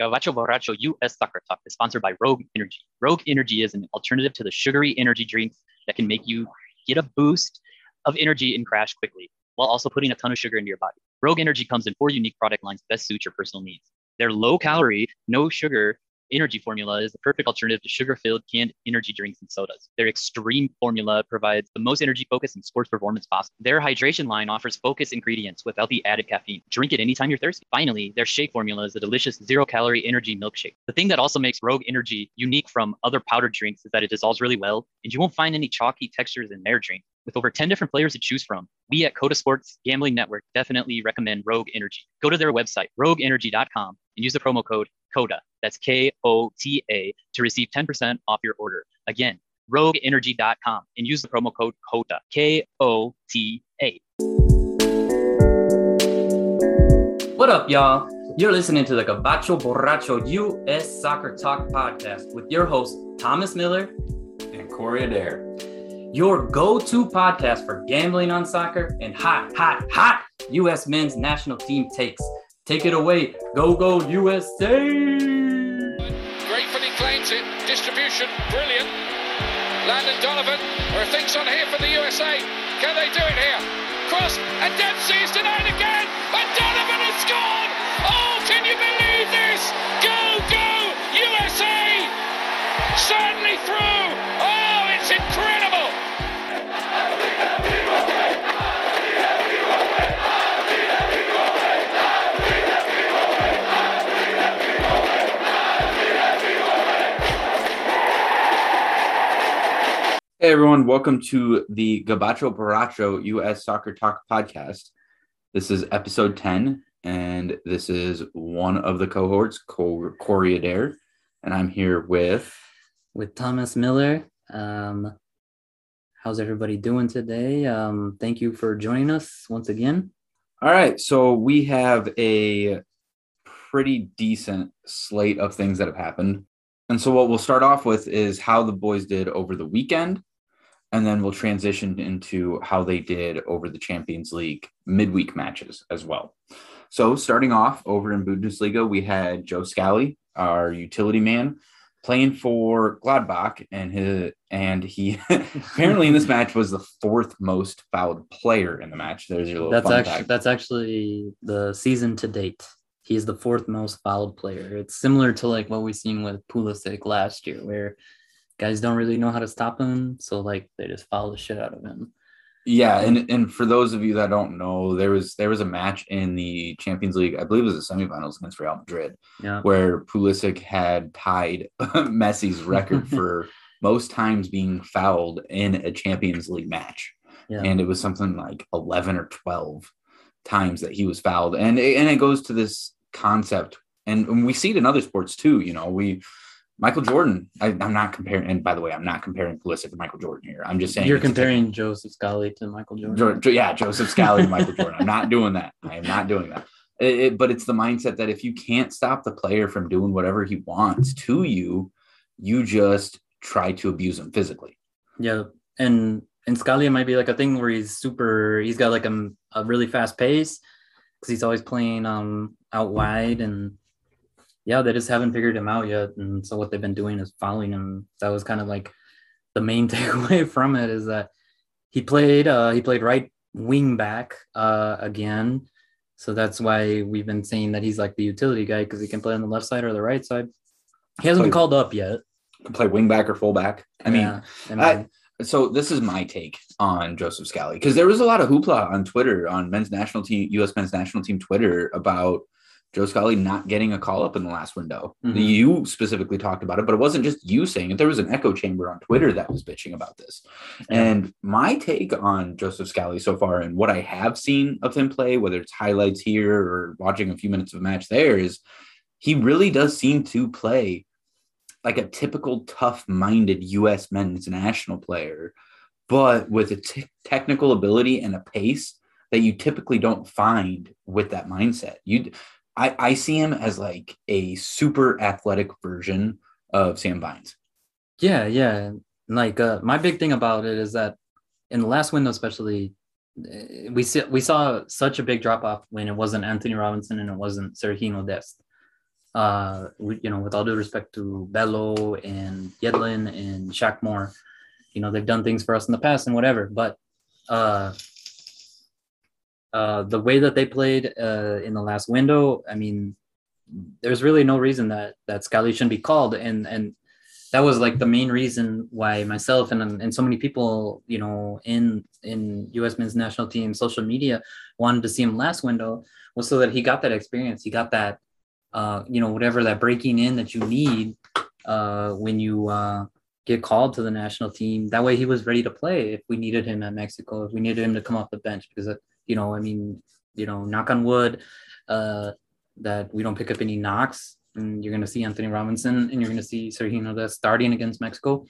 Gabacho Borracho US Soccer Talk is sponsored by Rogue Energy. Rogue Energy is an alternative to the sugary energy drinks that can make you get a boost of energy and crash quickly while also putting a ton of sugar into your body. Rogue Energy comes in four unique product lines best suit your personal needs. Their low calorie, no sugar energy formula is the perfect alternative to sugar filled canned energy drinks and sodas. Their extreme formula provides the most energy focus and sports performance possible. Their hydration line offers focus ingredients without the added caffeine. Drink it anytime you're thirsty. Finally, their shake formula is a delicious zero calorie energy milkshake. The thing that also makes Rogue Energy unique from other powdered drinks is that it dissolves really well, and you won't find any chalky textures in their drink. With over 10 different players to choose from, we at Coda Sports Gambling Network definitely recommend Rogue Energy. Go to their website, rogueenergy.com, use the promo code KOTA. That's K O T A to receive 10% off your order. Again, rogueenergy.com and use the promo code KOTA. K O T A. What up, y'all? You're listening to the Gabacho Borracho US Soccer Talk podcast with your host, Thomas Miller and Corey Adair. Your go to podcast for gambling on soccer and hot, hot, hot U.S. men's national team takes. Take it away. Go, go, USA. Gratefully claims it. Distribution, brilliant. Landon Donovan, there are things on here for the USA. Can they do it here? Cross, and Dempsey is denied again, and Donovan has scored! Oh, can you believe this? Go, go, USA! Certainly through! Hey everyone, welcome to the Gabacho Borracho US Soccer Talk podcast. This is episode 10, and this is one of the cohorts, Corey Adair, and I'm here with with Thomas Miller. Um, how's everybody doing today? Um, thank you for joining us once again. All right, so we have a pretty decent slate of things that have happened. And so, what we'll start off with is how the boys did over the weekend and then we'll transition into how they did over the Champions League midweek matches as well. So, starting off over in Bundesliga, we had Joe Scally, our utility man, playing for Gladbach, and his and he apparently in this match was the fourth most fouled player in the match. There's your little. That's actually fact. that's actually the season to date. He's the fourth most fouled player. It's similar to like what we've seen with Pulisic last year, where guys don't really know how to stop him, so like they just follow the shit out of him. Yeah, and and for those of you that don't know, there was there was a match in the Champions League, I believe it was the semifinals against Real Madrid, yeah. where Pulisic had tied Messi's record for most times being fouled in a Champions League match. Yeah. And it was something like 11 or 12 times that he was fouled. And it, and it goes to this concept and, and we see it in other sports too, you know, we Michael Jordan. I, am not comparing, and by the way, I'm not comparing Pulisic to Michael Jordan here. I'm just saying you're comparing Joseph Scally to Michael Jordan. Jordan. Yeah, Joseph Scally to Michael Jordan. I'm not doing that. I am not doing that. It, it, but it's the mindset that if you can't stop the player from doing whatever he wants to you, you just try to abuse him physically. Yeah, and and Scally might be like a thing where he's super. He's got like a, a really fast pace because he's always playing um out wide and yeah, they just haven't figured him out yet. And so what they've been doing is following him. That was kind of like the main takeaway from it is that he played uh he played right wing back uh again. So that's why we've been saying that he's like the utility guy because he can play on the left side or the right side. He hasn't play, been called up yet. Can play wing back or fullback. I mean, I mean I, so this is my take on Joseph Scally because there was a lot of hoopla on Twitter on men's national team, U.S. men's national team Twitter about Joe Scally not getting a call up in the last window. Mm-hmm. You specifically talked about it, but it wasn't just you saying it. There was an echo chamber on Twitter that was bitching about this. And my take on Joseph Scally so far and what I have seen of him play, whether it's highlights here or watching a few minutes of a match there, is he really does seem to play like a typical tough minded US men's national player, but with a t- technical ability and a pace that you typically don't find with that mindset. You I, I see him as like a super athletic version of Sam Vines. Yeah, yeah. Like uh, my big thing about it is that in the last window, especially, eh, we see, we saw such a big drop off when it wasn't Antonee Robinson and it wasn't Sergiño Dest. uh, you know, with all due respect to Bello and Yedlin and Shaq Moore, you know, they've done things for us in the past and whatever. But uh, uh, the way that they played uh, in the last window, I mean, there's really no reason that that Scally shouldn't be called, and and that was like the main reason why myself and and so many people, you know, in in U.S. men's national team social media wanted to see him last window was so that he got that experience, he got that, uh, you know, whatever that breaking in that you need uh, when you uh, get called to the national team. That way, he was ready to play if we needed him at Mexico, if we needed him to come off the bench because you know, I mean, you know, knock on wood, uh, that we don't pick up any knocks. And you're going to see Antonee Robinson and you're going to see Sergio starting against Mexico.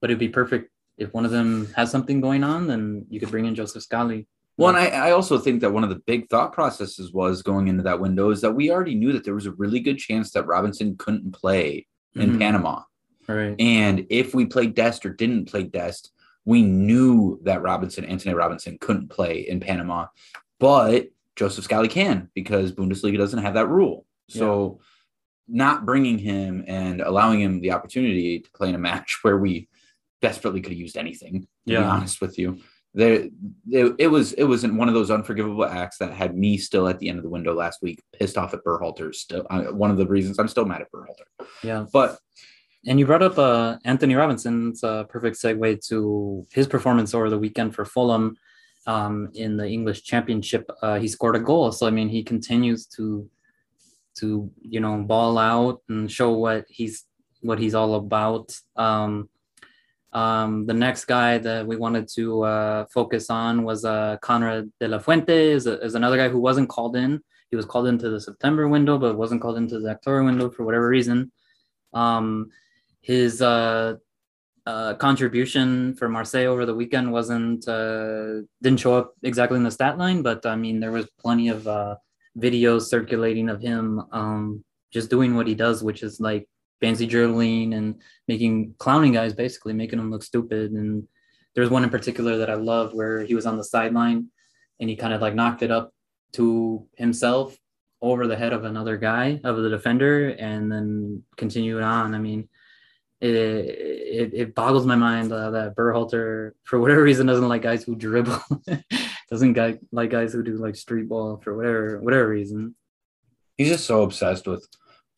But it'd be perfect if one of them has something going on, then you could bring in Joseph Scally. Well, and I, I also think that one of the big thought processes was going into that window is that we already knew that there was a really good chance that Robinson couldn't play in mm-hmm. Panama. Right. And if we played Dest or didn't play Dest, we knew that Robinson, Antonee Robinson, couldn't play in Panama, but Joseph Scally can because Bundesliga doesn't have that rule. So, yeah. not bringing him and allowing him the opportunity to play in a match where we desperately could have used anything. To yeah. be honest with you, there it, it was it wasn't one of those unforgivable acts that had me still at the end of the window last week, pissed off at Berhalter. Still, uh, one of the reasons I'm still mad at Berhalter. Yeah, but and you brought up uh, Antonee Robinson. It's a perfect segue to his performance over the weekend for Fulham um, in the English Championship. Uh, he scored a goal, so I mean, he continues to to you know ball out and show what he's what he's all about. Um, um, the next guy that we wanted to uh, focus on was uh, Konrad de la Fuente, is, a, is another guy who wasn't called in. He was called into the September window, but wasn't called into the October window for whatever reason. Um, his uh, uh, contribution for Marseille over the weekend wasn't uh, didn't show up exactly in the stat line, but I mean there was plenty of uh, videos circulating of him um, just doing what he does, which is like fancy dribbling and making clowning guys basically making them look stupid. And there's one in particular that I love where he was on the sideline and he kind of like knocked it up to himself over the head of another guy of the defender and then continued on. I mean it, it, it boggles my mind uh, that Berhalter, for whatever reason, doesn't like guys who dribble, doesn't guy, like guys who do like street ball for whatever whatever reason. He's just so obsessed with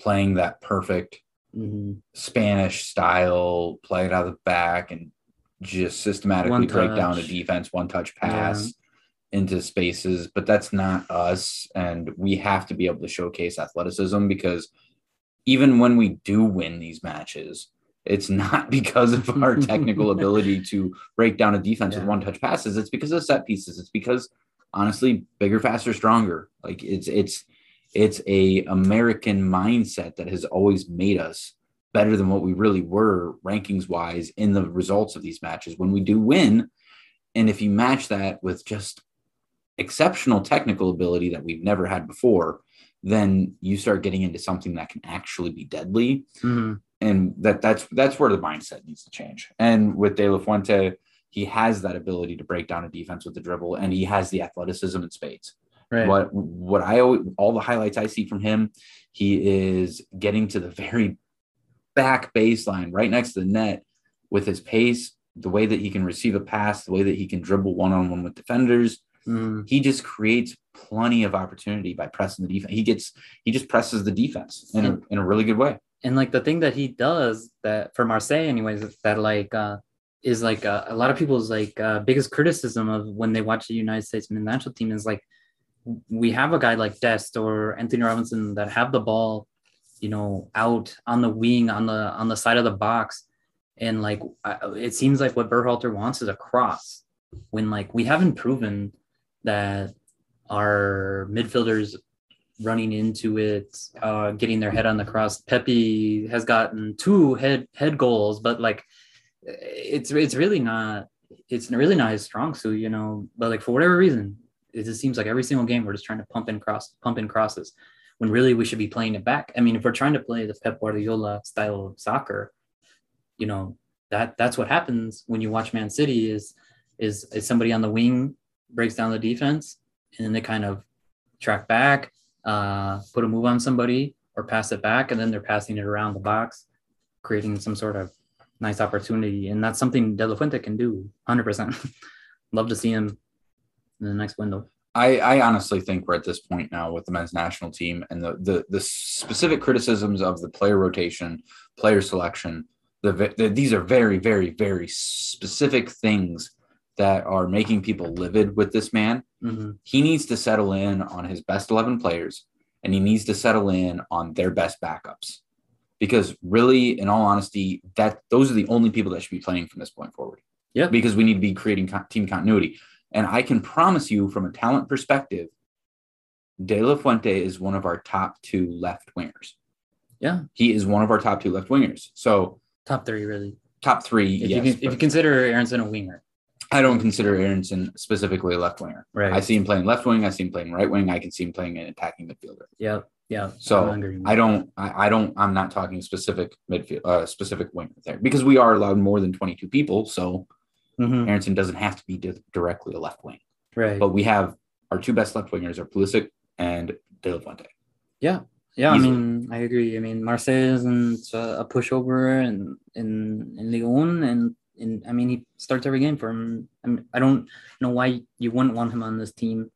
playing that perfect mm-hmm. Spanish style, play it out of the back, and just systematically break down a defense, one touch pass. Yeah. Into spaces, but that's not us. And we have to be able to showcase athleticism because even when we do win these matches, it's not because of our technical ability to break down a defense yeah. with one touch passes. It's because of set pieces. It's because honestly, bigger, faster, stronger. Like it's it's it's a American mindset that has always made us better than what we really were rankings wise in the results of these matches when we do win. And if you match that with just exceptional technical ability that we've never had before, then you start getting into something that can actually be deadly. Mm-hmm and that that's that's where the mindset needs to change. And with De La Fuente, he has that ability to break down a defense with the dribble, and he has the athleticism in spades. Right. What what I always, all the highlights I see from him, he is getting to the very back baseline, right next to the net, with his pace, the way that he can receive a pass, the way that he can dribble one on one with defenders. Mm. He just creates plenty of opportunity by pressing the defense. He gets he just presses the defense in a, in a really good way and like the thing that he does that for Marseille, anyways, that like uh, is like uh, a lot of people's like uh, biggest criticism of when they watch the United States men's national team is like we have a guy like Dest or Antonee Robinson that have the ball, you know, out on the wing on the on the side of the box, and like it seems like what Berhalter wants is a cross. When like we haven't proven that our midfielders running into it, uh, getting their head on the cross. Pepi has gotten two head head goals, but like it's it's really not it's really not his strong suit, you know. But like for whatever reason, it just seems like every single game we're just trying to pump in cross pump in crosses when really we should be playing it back. I mean, if we're trying to play the Pep Guardiola style of soccer, you know that that's what happens when you watch Man City is is is somebody on the wing breaks down the defense and then they kind of track back uh, put a move on somebody, or pass it back, and then they're passing it around the box, creating some sort of nice opportunity. And that's something De La Fuente can do 100%. Love to see him in the next window. I, I honestly think we're at this point now with the men's national team and the, the, the specific criticisms of the player rotation, player selection. The, the, these are very, very, very specific things that are making people livid with this man. Mm-hmm. He needs to settle in on his best 11 players and he needs to settle in on their best backups. Because really in all honesty that those are the only people that should be playing from this point forward. Yeah. Because we need to be creating co- team continuity. And i can promise you from a talent perspective de la fuente is one of our top two left wingers. Yeah. He is one of our top two left wingers. So top three really. Top three if, yes, you, if you consider aaronson a winger I don't consider Aaronson specifically a left winger. Right. I see him playing left wing. I see him playing right wing. I can see him playing an attacking midfielder. Yeah. Yeah. So I don't, I, I, don't, I'm not talking specific midfield, uh, specific winger there because we are allowed more than 22 people. So mm-hmm. Aaronson doesn't have to be di- directly a left wing. Right. But we have our two best left wingers are Pulisic and De La Fuente. Yeah. Yeah, Easily. I mean, I agree. I mean, Marseille isn't a pushover in in in Lyon, and and I mean he starts every game for him. I, mean, I don't know why you wouldn't want him on this team.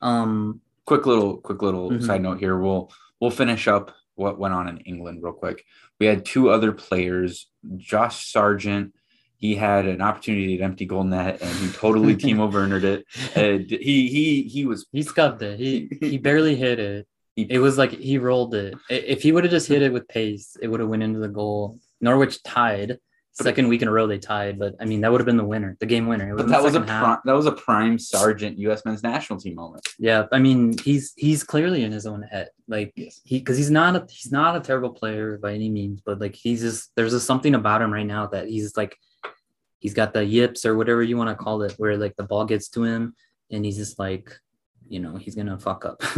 Um, quick little quick little mm-hmm. side note here. We'll we'll finish up what went on in England real quick. We had two other players, Josh Sargent. He had an opportunity at empty goal net, and he totally team over it. Uh, he he he was he scuffed it. He he barely hit it. It was like he rolled it. If he would have just hit it with pace, it would have went into the goal. Norwich tied, second week in a row they tied, but I mean that would have been the winner, the game winner. but that was a pri- that was a prime Sargent U.S. men's national team moment. Yeah, I mean he's he's clearly in his own head, like yes. he because he's not a he's not a terrible player by any means, but like he's just there's just something about him right now that he's like he's got the yips or whatever you want to call it, where like the ball gets to him and he's just like you know he's gonna fuck up.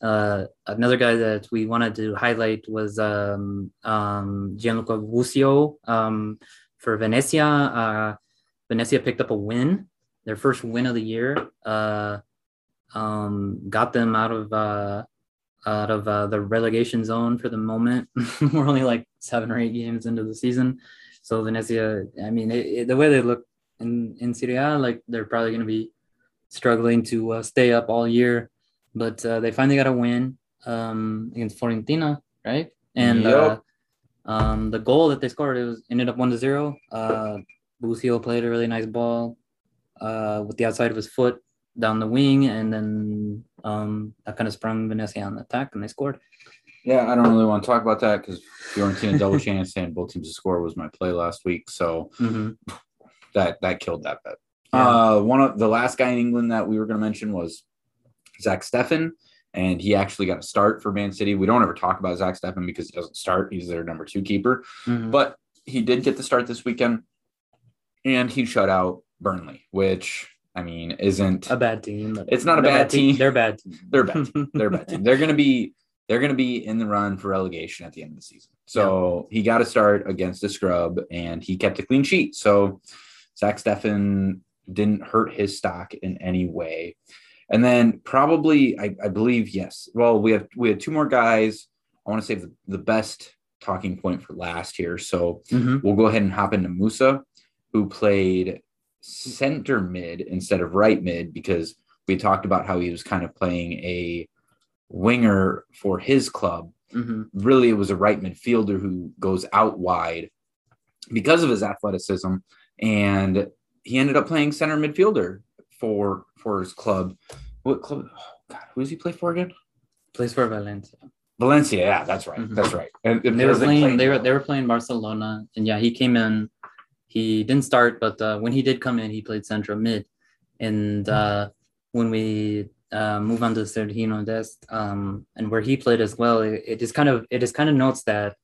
Uh, another guy that we wanted to highlight was um, um, Gianluca Busio um, for Venezia. Uh, Venezia picked up a win, their first win of the year. Uh, um, got them out of uh, out of uh, the relegation zone for the moment. We're only like seven or eight games into the season, so Venezia. I mean, it, it, the way they look in in Serie A, like they're probably going to be struggling to uh, stay up all year but uh, they finally got a win um, against Fiorentina, right? And yep. uh, um, the goal that they scored it was ended up one to zero. Uh, Busio played a really nice ball uh, with the outside of his foot down the wing, and then um, that kind of sprung Venezia on the attack, and they scored. Yeah, I don't really want to talk about that because Fiorentina double chance and both teams to score was my play last week, so mm-hmm. that that killed that bet. Yeah. Uh, one of the last guy in England that we were going to mention was Zach Steffen, and he actually got a start for Man City. We don't ever talk about Zach Steffen because he doesn't start. He's their number two keeper, mm-hmm. but he did get the start this weekend, and he shut out Burnley, which I mean isn't a bad team. It's not a bad, bad team. team. They're bad. Team. They're bad. Team. They're bad. Team. They're going to be they're going to be in the run for relegation at the end of the season. So yeah. he got a start against a scrub, and he kept a clean sheet. So Zach Steffen didn't hurt his stock in any way. And then probably, I, I believe, yes. Well, we have we had two more guys. I want to save the, the best talking point for last here. So mm-hmm. we'll go ahead and hop into Musah, who played center mid instead of right mid because we talked about how he was kind of playing a winger for his club. Mm-hmm. Really, it was a right midfielder who goes out wide because of his athleticism, and he ended up playing center midfielder for for his club. What club? Oh, God, who does he play for again? Plays for Valencia. Valencia, yeah, that's right, mm-hmm. that's right. And, and they were playing, playing, They were they were playing Barcelona, and yeah, he came in. He didn't start, but uh, when he did come in, he played central mid. And uh, when we uh, move on to Sergiño Dest, um, and where he played as well, it, it is kind of it is kind of notes that,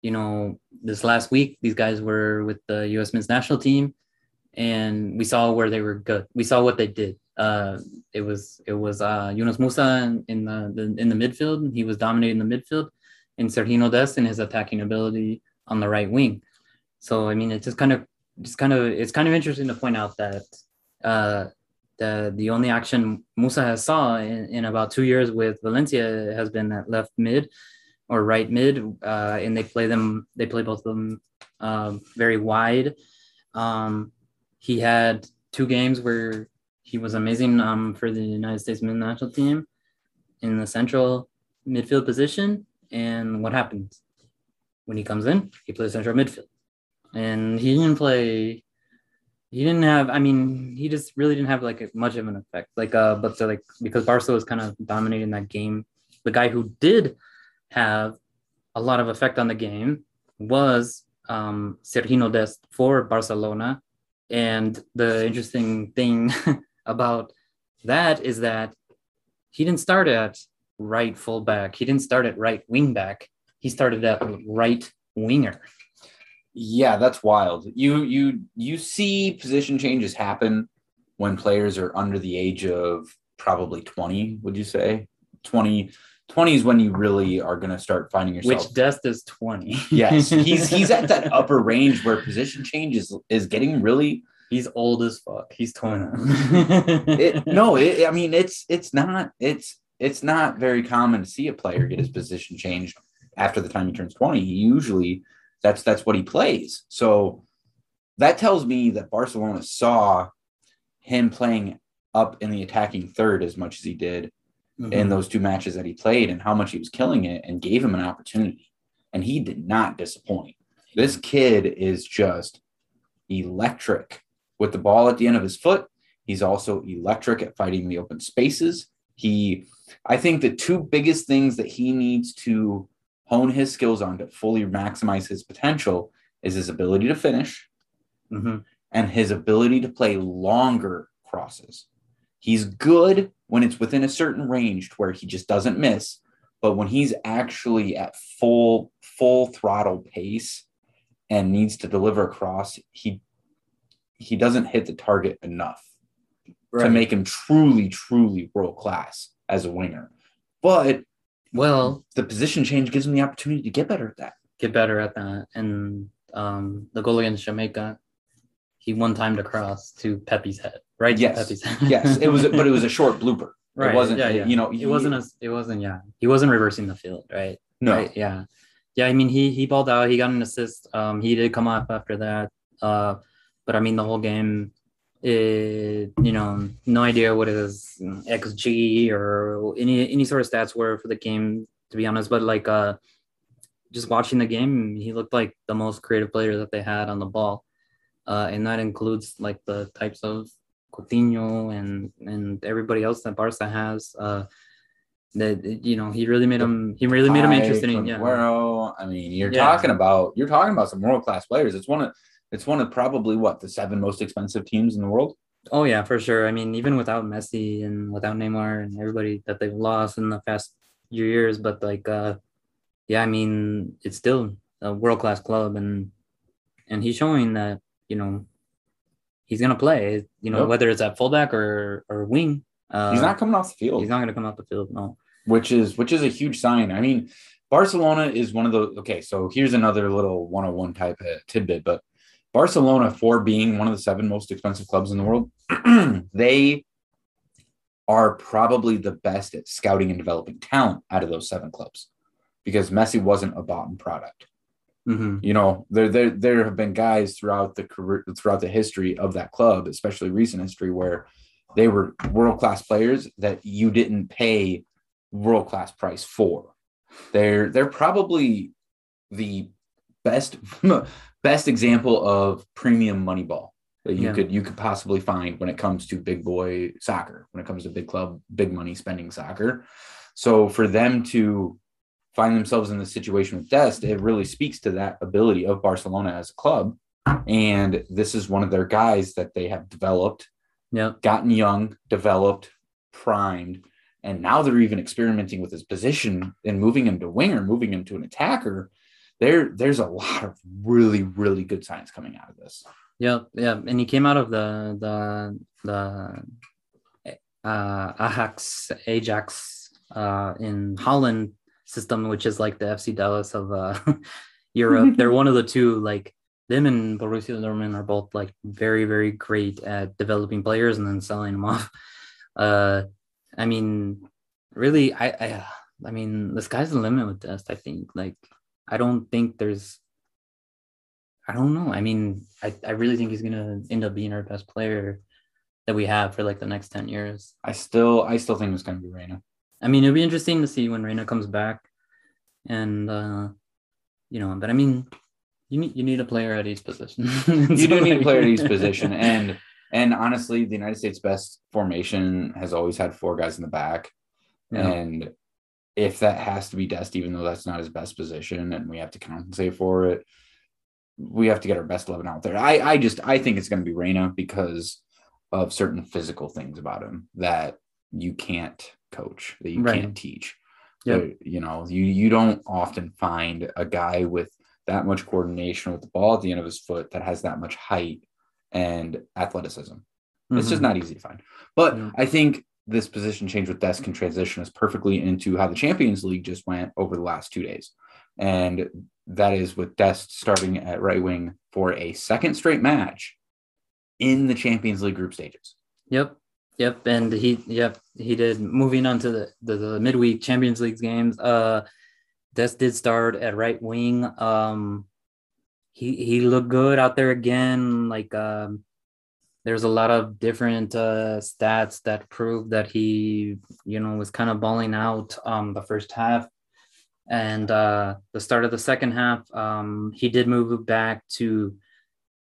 you know, this last week these guys were with the U.S. men's national team, and we saw where they were good. We saw what they did. Uh, it was it was uh, Yunus Musah in, in the, the, in the midfield. He was dominating the midfield, and Sergiño Dest in his attacking ability on the right wing. So I mean, it's just kind of just kind of it's kind of interesting to point out that uh, the the only action Musah has saw in, in about two years with Valencia has been at left mid, or right mid, uh, and they play them. They play both of them uh, very wide. Um, he had two games where he was amazing um, for the United States men's national team in the central midfield position. And what happens when he comes in? He plays central midfield, and he didn't play. He didn't have. I mean, he just really didn't have like much of an effect. Like, uh, but so like because Barca was kind of dominating that game. The guy who did have a lot of effect on the game was um, Sergiño Dest for Barcelona. And the interesting thing about that is that he didn't start at right fullback. He didn't start at right wing back. He started at right winger. Yeah, that's wild. You you you see position changes happen when players are under the age of probably 20, would you say? 20 20 is when you really are going to start finding yourself. Which Dest is 20. yes, he's he's at that upper range where position change is, is getting really. He's old as fuck. He's 20. it, no, it, I mean it's it's not it's it's not very common to see a player get his position changed after the time he turns 20. He usually that's that's what he plays. So that tells me that Barcelona saw him playing up in the attacking third as much as he did mm-hmm. in those two matches that he played and how much he was killing it and gave him an opportunity. And he did not disappoint. This kid is just electric with the ball at the end of his foot. He's also electric at fighting the open spaces. He, I think the two biggest things that he needs to hone his skills on to fully maximize his potential is his ability to finish mm-hmm. and his ability to play longer crosses. He's good when it's within a certain range to where he just doesn't miss, but when he's actually at full full throttle pace and needs to deliver across, he he doesn't hit the target enough right. to make him truly truly world class as a winger. But well, the position change gives him the opportunity to get better at that. Get better at that. And um, the goal against Jamaica, he one timed across to Pepi's head, right? Yes, yes. It was, but it was a short blooper. Right. It wasn't. Yeah, yeah. You know, he, it wasn't a. It wasn't. Yeah, he wasn't reversing the field, right? No. Right? Yeah, yeah. I mean, he he balled out. He got an assist. Um, he did come off after that. Uh, but I mean, the whole game, it, you know, no idea what his xG or any any sort of stats were for the game, to be honest. But like, uh, just watching the game, he looked like the most creative player that they had on the ball uh, and that includes like the types of Coutinho and and everybody else that Barca has. Uh, that you know he really made him he really made him interesting. Yeah. I mean, you're yeah. talking about you're talking about some world class players. It's one of it's one of probably what the seven most expensive teams in the world. Oh yeah, for sure. I mean, even without Messi and without Neymar and everybody that they've lost in the past few years, but like, uh, yeah, I mean, it's still a world class club, and and he's showing that you know, he's gonna play. You know, whether it's at fullback or or wing. Uh, he's not coming off the field. He's not gonna come off the field. No. Which is which is a huge sign. I mean, Barcelona is one of the okay. So here's another little 101 type of tidbit, but Barcelona, for being one of the seven most expensive clubs in the world, they are probably the best at scouting and developing talent out of those seven clubs because Messi wasn't a bought product. Mm-hmm. You know, there there there have been guys throughout the career throughout the history of that club, especially recent history, where they were world class players that you didn't pay world class price for. They're they're probably the best best example of premium money ball that you yeah. could you could possibly find when it comes to big boy soccer, when it comes to big club, big money spending soccer. So for them to find themselves in the situation with Dest, it really speaks to that ability of Barcelona as a club. And this is one of their guys that they have developed, yeah, gotten young, developed, primed, and now they're even experimenting with his position and moving him to winger, moving him to an attacker. There, there's a lot of really, really good signs coming out of this. Yeah, yeah, and he came out of the the the uh, Ajax Ajax uh, in Holland system, which is like the FC Dallas of uh, Europe. They're one of the two. Like them and Borussia Dortmund are both like very, very great at developing players and then selling them off. Uh, I mean, really, I, I I mean, the sky's the limit with Dest. I think. Like, I don't think there's. I don't know. I mean, I, I really think he's gonna end up being our best player that we have for like the next ten years. I still, I still think it's gonna be Reyna. I mean, it'll be interesting to see when Reyna comes back, and uh, you know, but I mean, you need you need a player at each position. you do need a player at each position, and and honestly, the United States' best formation has always had four guys in the back, yeah. and if that has to be Dest, even though that's not his best position, and we have to compensate for it, we have to get our best eleven out there. I I just I think it's going to be Reyna because of certain physical things about him that you can't coach, that you right. can't teach. Yeah, you know, you you don't often find a guy with that much coordination with the ball at the end of his foot that has that much height and athleticism. Mm-hmm. It's just mm-hmm. not easy to find. But mm-hmm. I think this position change with Dest can transition us perfectly into how the Champions League just went over the last two days. And that is with Dest starting at right wing for a second straight match in the Champions League group stages. Yep. Yep. And he yep, he did moving on to the, the, the midweek Champions League games. Uh Dest did start at right wing. Um he he looked good out there again. Like um there's a lot of different uh, stats that prove that he, you know, was kind of balling out um, the first half. And uh, the start of the second half, um, he did move back to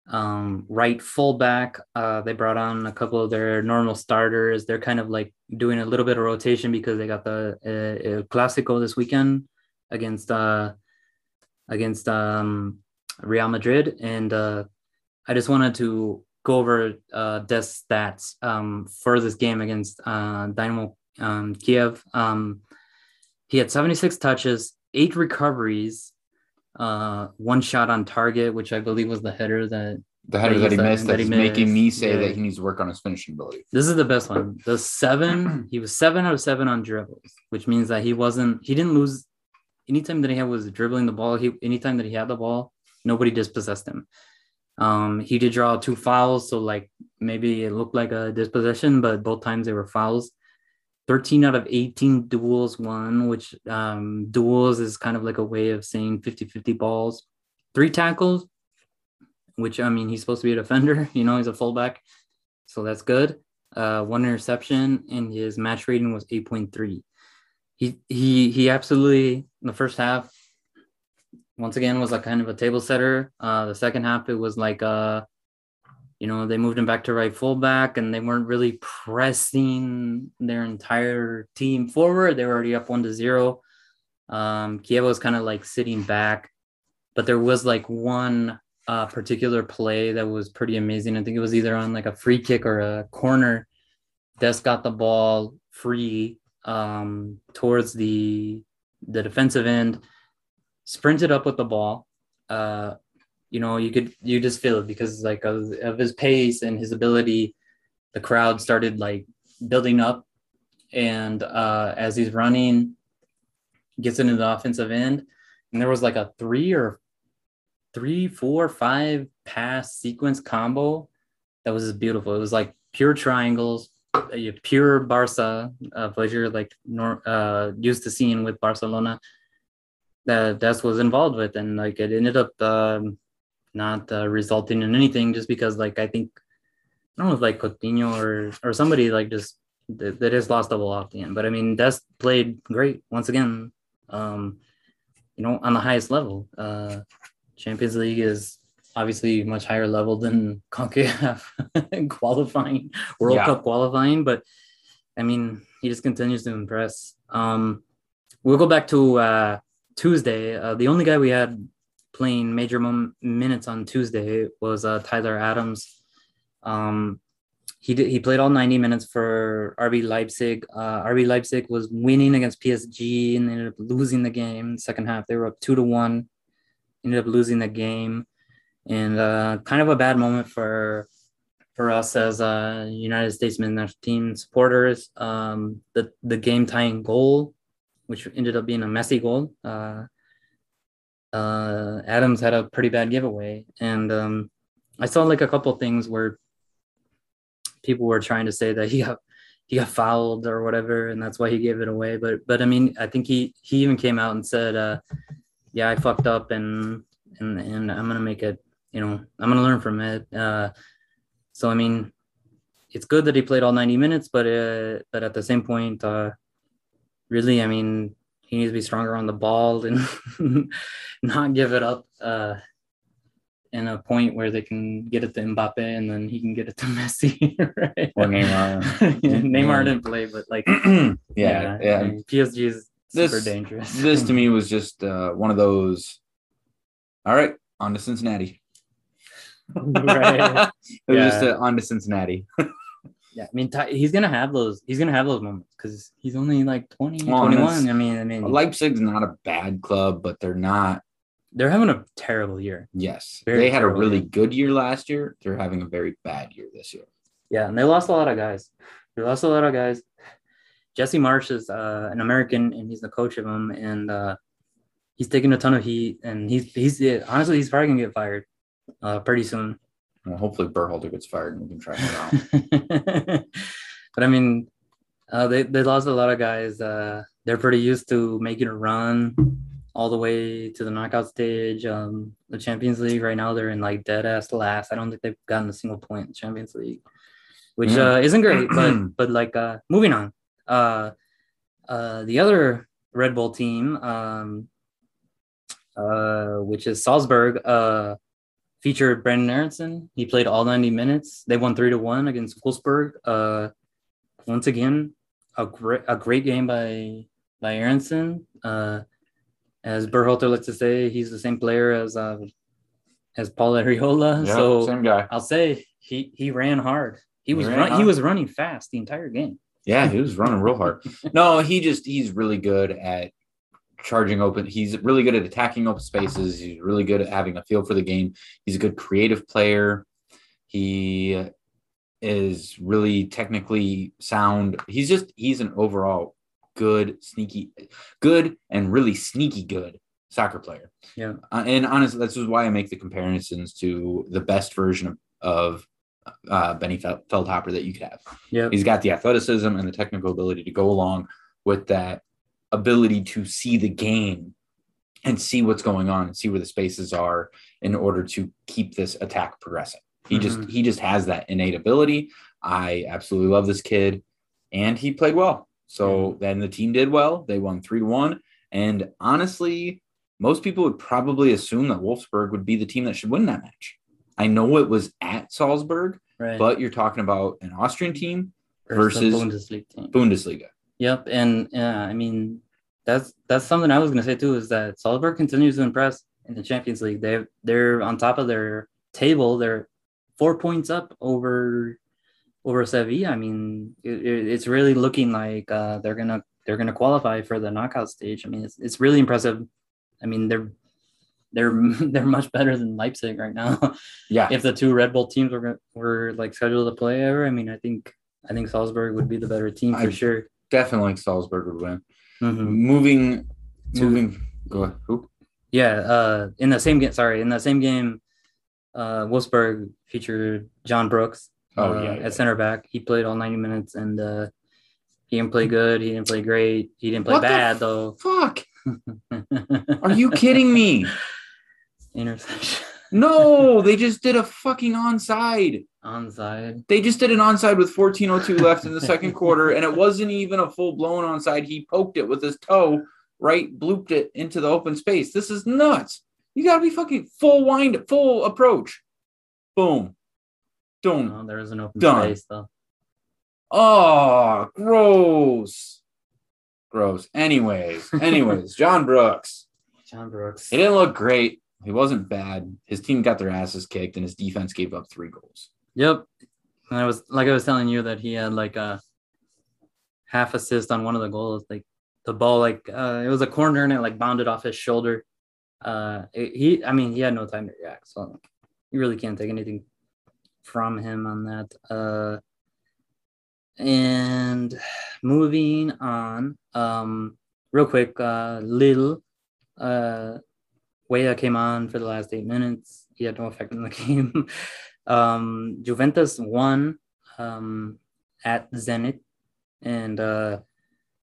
um, right fullback. Uh, they brought on a couple of their normal starters. They're kind of like doing a little bit of rotation because they got the uh, uh Clásico this weekend against uh, against um, Real Madrid, and uh, I just wanted to go over uh, Dest stats um, for this game against uh, Dynamo um, Kiev. Um, he had 76 touches, eight recoveries, uh, one shot on target, which I believe was the header that the header that, that he missed. That, that he's making me say yeah. that he needs to work on his finishing ability. This is the best one. The seven, he was seven out of seven on dribbles, which means that he wasn't. He didn't lose. Anytime that he had was dribbling the ball, he anytime that he had the ball, nobody dispossessed him. Um, he did draw two fouls, so like maybe it looked like a dispossession, but both times they were fouls. 13 out of 18 duels won, which um, duels is kind of like a way of saying 50 50 balls. Three tackles, which I mean, he's supposed to be a defender, you know, he's a fullback. So that's good. Uh, one interception, and his match rating was 8.3. He, he, he absolutely, in the first half, once again was like kind of a table setter. Uh, the second half, it was like, uh, you know, they moved him back to right fullback and they weren't really pressing their entire team forward. They were already up one to zero. Um, Kiev was kind of like sitting back, but there was like one uh, particular play that was pretty amazing. I think it was either on like a free kick or a corner. Dest got the ball free um, towards the the defensive end sprinted up with the ball. Uh, you know, you could you just feel it because like of, of his pace and his ability, the crowd started like building up, and uh, as he's running, gets into the offensive end, and there was like a three or three, four, five pass sequence combo that was just beautiful. It was like pure triangles, pure Barca uh, pleasure, like nor, uh, used to seeing with Barcelona that Dest was involved with, and like it ended up um, not uh, resulting in anything just because like I think I don't know if like Coutinho or or somebody like just they, they just lost ball off the end. But I mean, Dest played great once again. Um, you know, on the highest level. Uh, Champions League is obviously much higher level than CONCACAF qualifying, World yeah. Cup qualifying, but I mean, he just continues to impress. Um, we'll go back to uh, Tuesday, uh, the only guy we had playing major mom- minutes on Tuesday was uh, Tyler Adams. Um, he did, he played all 90 minutes for RB Leipzig. Uh, RB Leipzig was winning against PSG and ended up losing the game. Second half, they were up two to one. Ended up losing the game, and uh, kind of a bad moment for for us as uh, United States men's team supporters. Um, the the game tying goal which ended up being a Messi goal. Uh, Adams had a pretty bad giveaway, and um, I saw like a couple things where people were trying to say that he got he got fouled or whatever, and that's why he gave it away. But but I mean, I think he he even came out and said, uh, "Yeah, I fucked up, and and and I'm gonna make it. You know, I'm gonna learn from it." Uh, so I mean, it's good that he played all 90 minutes, but uh, but at the same point, uh, really, I mean, he needs to be stronger on the ball and not give it up. Uh, in a point where they can get it to Mbappe and then he can get it to Messi, right? Or Neymar. yeah, Neymar didn't play, but like, yeah, yeah. yeah. I mean, PSG is this, super dangerous. this to me was just uh, one of those. All right, on to Cincinnati. right. it was yeah. just uh, on to Cincinnati. Yeah, I mean, he's gonna have those. He's gonna have those moments because he's only like 20, well, 21. I mean, I mean, Leipzig's not a bad club, but they're not they're having a terrible year. Yes. Very they had a really year. good year last year. They're having a very bad year this year. Yeah, and they lost a lot of guys. They lost a lot of guys. Jesse Marsch is uh, an American, and he's the coach of them, and uh, he's taking a ton of heat. And he's he's honestly he's probably gonna get fired uh, pretty soon. Well, hopefully Berhalter gets fired and we can try him out. but I mean, uh, they they lost a lot of guys. Uh, they're pretty used to making a run all the way to the knockout stage. Um, the Champions League right now they're in like dead ass last. I don't think they've gotten a single point in Champions League, which mm. uh, isn't great. But but like uh, moving on, uh, uh, the other Red Bull team, um, uh, which is Salzburg, uh, featured Brenden Aaronson. He played all 90 minutes. They won three to one against Wolfsburg. Uh, once again, a great a great game by by Aaronson. Uh, as Berhalter likes to say, he's the same player as uh, as Paul Arriola. Yep, so same guy. I'll say he he ran hard. He, he was run, hard. he was running fast the entire game. Yeah, he was running real hard. No, he just he's really good at charging open. He's really good at attacking open spaces. He's really good at having a feel for the game. He's a good creative player. He is really technically sound. He's just he's an overall good, sneaky, good, and really sneaky good soccer player. Yeah. Uh, and honestly, this is why I make the comparisons to the best version of, of uh, Benny Feilhaber that you could have. Yeah. He's got the athleticism and the technical ability to go along with that ability to see the game and see what's going on and see where the spaces are in order to keep this attack progressing. He mm-hmm. just he just has that innate ability. I absolutely love this kid and he played well. So then the team did well. They won 3 1. And honestly, most people would probably assume that Wolfsburg would be the team that should win that match. I know it was at Salzburg, right. but you're talking about an Austrian team versus, Bundesliga, team. Bundesliga. Yep, and yeah, I mean that's that's something I was going to say too is that Salzburg continues to impress in the Champions League. They they're on top of their table. They're four points up over over Sevilla, I mean, it, it's really looking like uh, they're gonna they're gonna qualify for the knockout stage. I mean, it's it's really impressive. I mean, they're they're they're much better than Leipzig right now. Yeah. if the two Red Bull teams were were like scheduled to play ever, I mean, I think I think Salzburg would be the better team for I sure. Definitely Salzburg would win. Mm-hmm. Moving, to, moving. Go ahead. Who? Yeah. Uh, in the same game. Sorry, in the same game, uh, Wolfsburg featured John Brooks Oh uh, yeah, yeah, at center back. He played all 90 minutes and uh, he didn't play good. He didn't play great. He didn't play what bad though. Fuck. Are you kidding me? Interception. No, they just did a fucking onside. Onside. They just did an onside with 14:02 left in the second quarter, and it wasn't even a full blown onside. He poked it with his toe, right, blooped it into the open space. This is nuts. You gotta be fucking full wind, full approach. Boom. Done. No, there is an open Done. space though. Oh, gross. Gross. Anyways, anyways, John Brooks. John Brooks. He didn't look great. He wasn't bad. His team got their asses kicked, and his defense gave up three goals. Yep. And I was like I was telling you that he had like a half assist on one of the goals. Like the ball, like uh, it was a corner and it like bounded off his shoulder. Uh, it, he, I mean, he had no time to react, so you really can't take anything from him on that. Uh, and moving on, um, real quick, uh, Lille, uh, Weah came on for the last eight minutes. He had no effect in the game. um, Juventus won um, at Zenit and uh,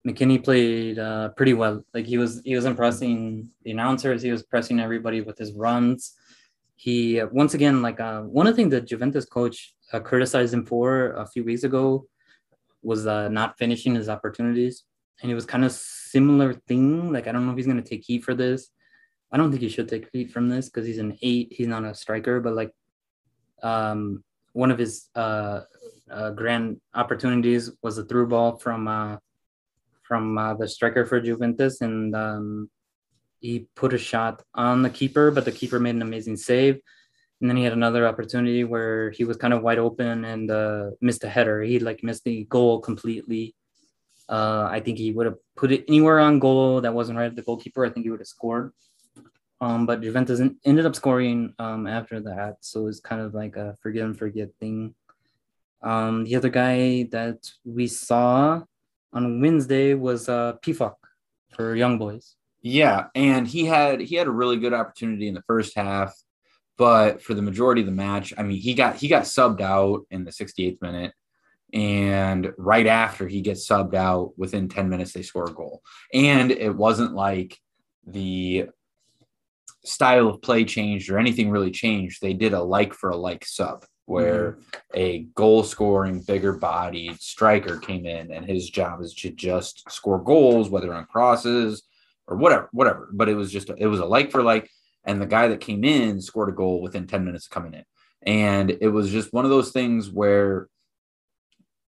McKennie played uh, pretty well. Like he was he was impressing the announcers. He was pressing everybody with his runs. He once again like uh, one of the things that Juventus coach uh, criticized him for a few weeks ago was uh, not finishing his opportunities, and it was kind of similar thing. Like I don't know if he's going to take heat for this. I don't think he should take heat from this because he's an eight. He's not a striker, but like um, one of his uh, uh, grand opportunities was a through ball from uh, from uh, the striker for Juventus, and um, he put a shot on the keeper, but the keeper made an amazing save. And then he had another opportunity where he was kind of wide open and uh, missed a header. He like missed the goal completely. Uh, I think he would have put it anywhere on goal that wasn't right at the goalkeeper. I think he would have scored. Um, but Juventus ended up scoring um, after that, so it's kind of like a forget and forget thing. Um, the other guy that we saw on Wednesday was uh, Pefok for Young Boys. Yeah, and he had he had a really good opportunity in the first half, but for the majority of the match, I mean, he got he got subbed out in the 68th minute, and right after he gets subbed out, within 10 minutes they score a goal, and it wasn't like the style of play changed or anything really changed. They did a like for a like sub where mm-hmm. a goal scoring, bigger bodied striker came in and his job is to just score goals, whether on crosses or whatever, whatever. But it was just, a, it was a like for like. And the guy that came in scored a goal within 10 minutes of coming in. And it was just one of those things where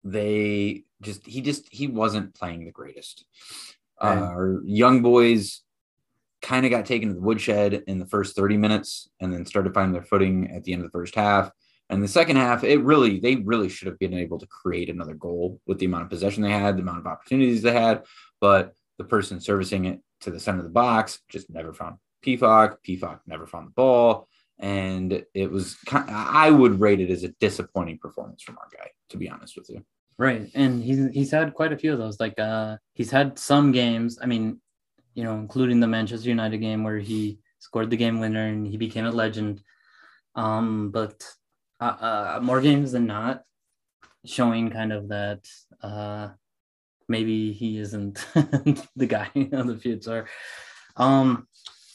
they just, he just, he wasn't playing the greatest. Right. Uh, our young boys kind of got taken to the woodshed in the first 30 minutes and then started finding their footing at the end of the first half. And the second half, it really, they really should have been able to create another goal with the amount of possession they had, the amount of opportunities they had. But the person servicing it to the center of the box just never found Pefok. Pefok never found the ball. And it was, I would rate it as a disappointing performance from our guy, to be honest with you. Right. And he's, he's had quite a few of those. Like, uh, he's had some games. I mean, you know, including the Manchester United game where he scored the game winner and he became a legend. Um, but uh, uh, more games than not, showing kind of that uh, maybe he isn't the guy of the future. Um,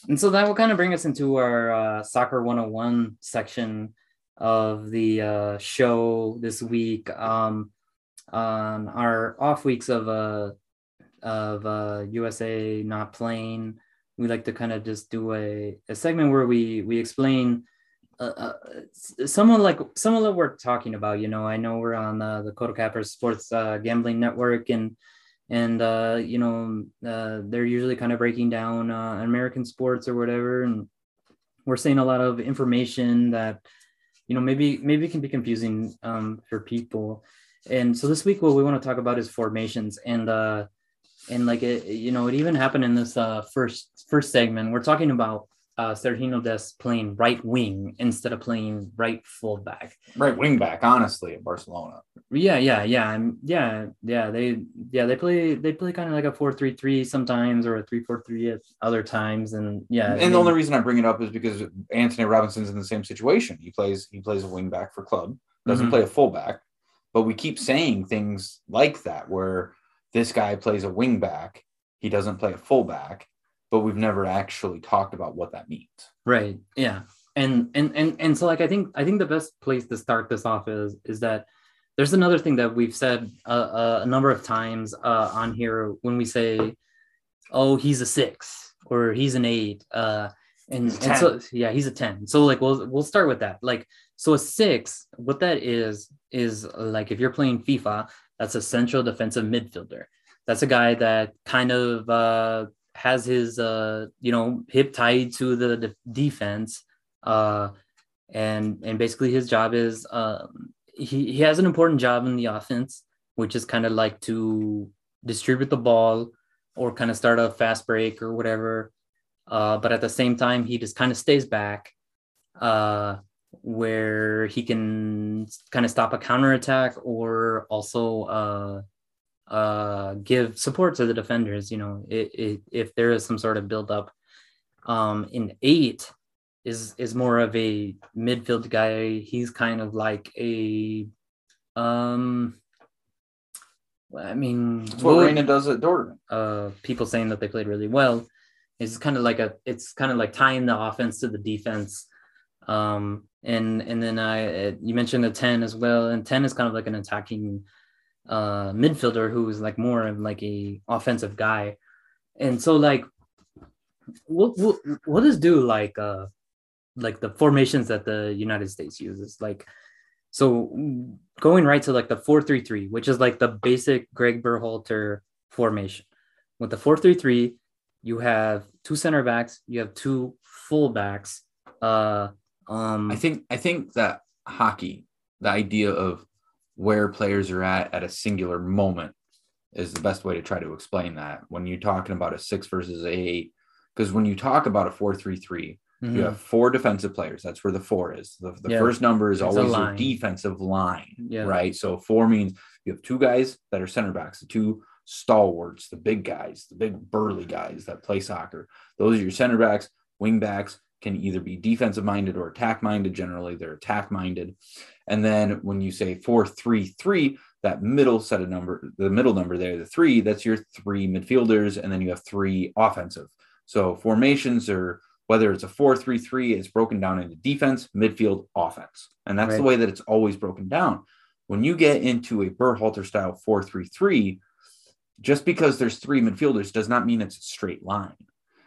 and so that will kind of bring us into our uh, soccer 101 section of the uh, show this week. Um, on our off weeks of uh, of uh, USA not playing, we like to kind of just do a, a segment where we we explain uh, uh, someone like someone that we're talking about. You know, I know we're on the KOTA Cappers Sports uh, Gambling Network, and and uh, you know uh, they're usually kind of breaking down American sports or whatever, and we're saying a lot of information that you know maybe maybe can be confusing um, for people. And so this week, what we want to talk about is formations, and and like it, you know, it even happened in this uh, first first segment. We're talking about uh, Sergiño Dest playing right wing instead of playing right fullback. Right wing back, honestly, at Barcelona. Yeah, yeah, yeah, and yeah, yeah. They yeah they play they play kind of like a four three three sometimes or a three four three at other times, and yeah. And I mean, the only reason I bring it up is because Antonee Robinson's in the same situation. He plays he plays a wing back for club, doesn't mm-hmm. play a fullback, but we keep saying things like that where this guy plays a wing back, he doesn't play a fullback but we've never actually talked about what that means. Right. Yeah. And and and and so like I think I think the best place to start this off is is that there's another thing that we've said uh, a number of times uh, on here when we say, "Oh, he's a six or he's an eight. Uh, and, and so yeah, he's a ten. So like we'll we'll start with that. Like so a six, what that is is like if you're playing FIFA, that's a central defensive midfielder. That's a guy that kind of uh, has his uh you know hip tied to the de- defense uh and and basically his job is uh he, he has an important job in the offense which is kind of like to distribute the ball or kind of start a fast break or whatever uh but at the same time he just kind of stays back uh where he can kind of stop a counter attack or also uh uh, give support to the defenders. You know, it, it, if there is some sort of buildup. Um, in eight is is more of a midfield guy. He's kind of like a um, I mean, that's what Reyna does at Dortmund. Uh, people saying that they played really well. It's kind of like a, it's kind of like tying the offense to the defense. Um, and and then I, you mentioned a ten as well, and ten is kind of like an attacking uh midfielder who is like more of like a offensive guy, and so like, what what what does do like uh like the formations that the United States uses like so going right to like the 433, which is like the basic Greg Berhalter formation. With the 433, you have two center backs, you have two full backs. Uh um I think I think that hockey, the idea of where players are at at a singular moment is the best way to try to explain that. When you're talking about a 6 versus a 8 because when you talk about a 433, Mm-hmm. You have four defensive players. That's where the four is. The, the yeah. first number is it's always your defensive line, yeah. right? So four means you have two guys that are center backs, the two stalwarts, the big guys, the big burly guys that play soccer. Those are your center backs. Wing backs can either be defensive minded or attack minded. Generally, they're attack minded. And then when you say four, three, three, that middle set of number, the middle number there, the three, that's your three midfielders, and then you have three offensive. So formations are whether it's a 4-3-3 it's broken down into defense midfield offense and that's right. the way that it's always broken down when you get into a Berhalter style 4-3-3 just because there's three midfielders does not mean it's a straight line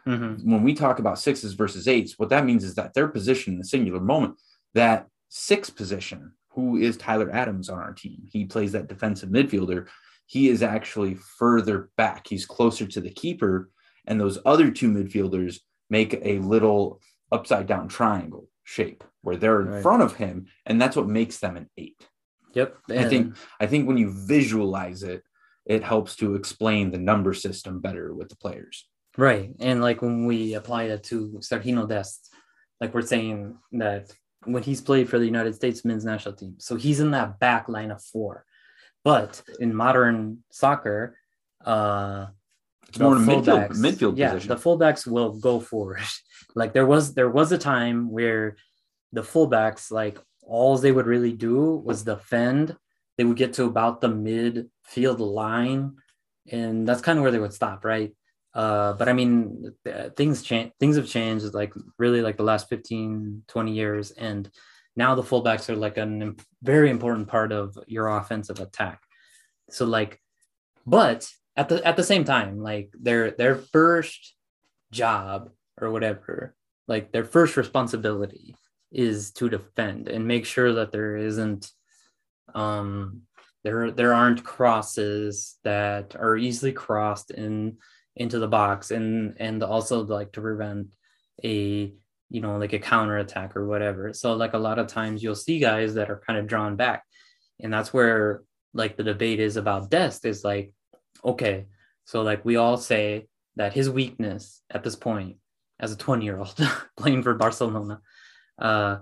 mm-hmm. when we talk about sixes versus eights what that means is that their position in a singular moment that six position who is tyler adams on our team he plays that defensive midfielder he is actually further back he's closer to the keeper and those other two midfielders make a little upside down triangle shape where they're in right. front of him, and that's what makes them an eight. Yep. And I think I think when you visualize it, it helps to explain the number system better with the players. Right. And like when we apply that to Sergiño Dest, like we're saying that when he's played for the United States men's national team, so he's in that back line of four. But in modern soccer, uh, it's more in midfield, midfield yeah, position. the fullbacks will go forward. like there was there was a time where the fullbacks, like all they would really do was defend. They would get to about the midfield line, and that's kind of where they would stop, right? Uh, but I mean, things change. Things have changed, like really, like the last 15, 20 years, and now the fullbacks are like a very important part of your offensive attack. So, like, but at the at the same time, like their their first job or whatever, like their first responsibility is to defend and make sure that there isn't um there there aren't crosses that are easily crossed in into the box and and also like to prevent a you know like a counter attack or whatever so like a lot of times you'll see guys that are kind of drawn back and that's where like the debate is about Dest is like okay, so like we all say that his weakness at this point, as a 20 year old playing for Barcelona, uh,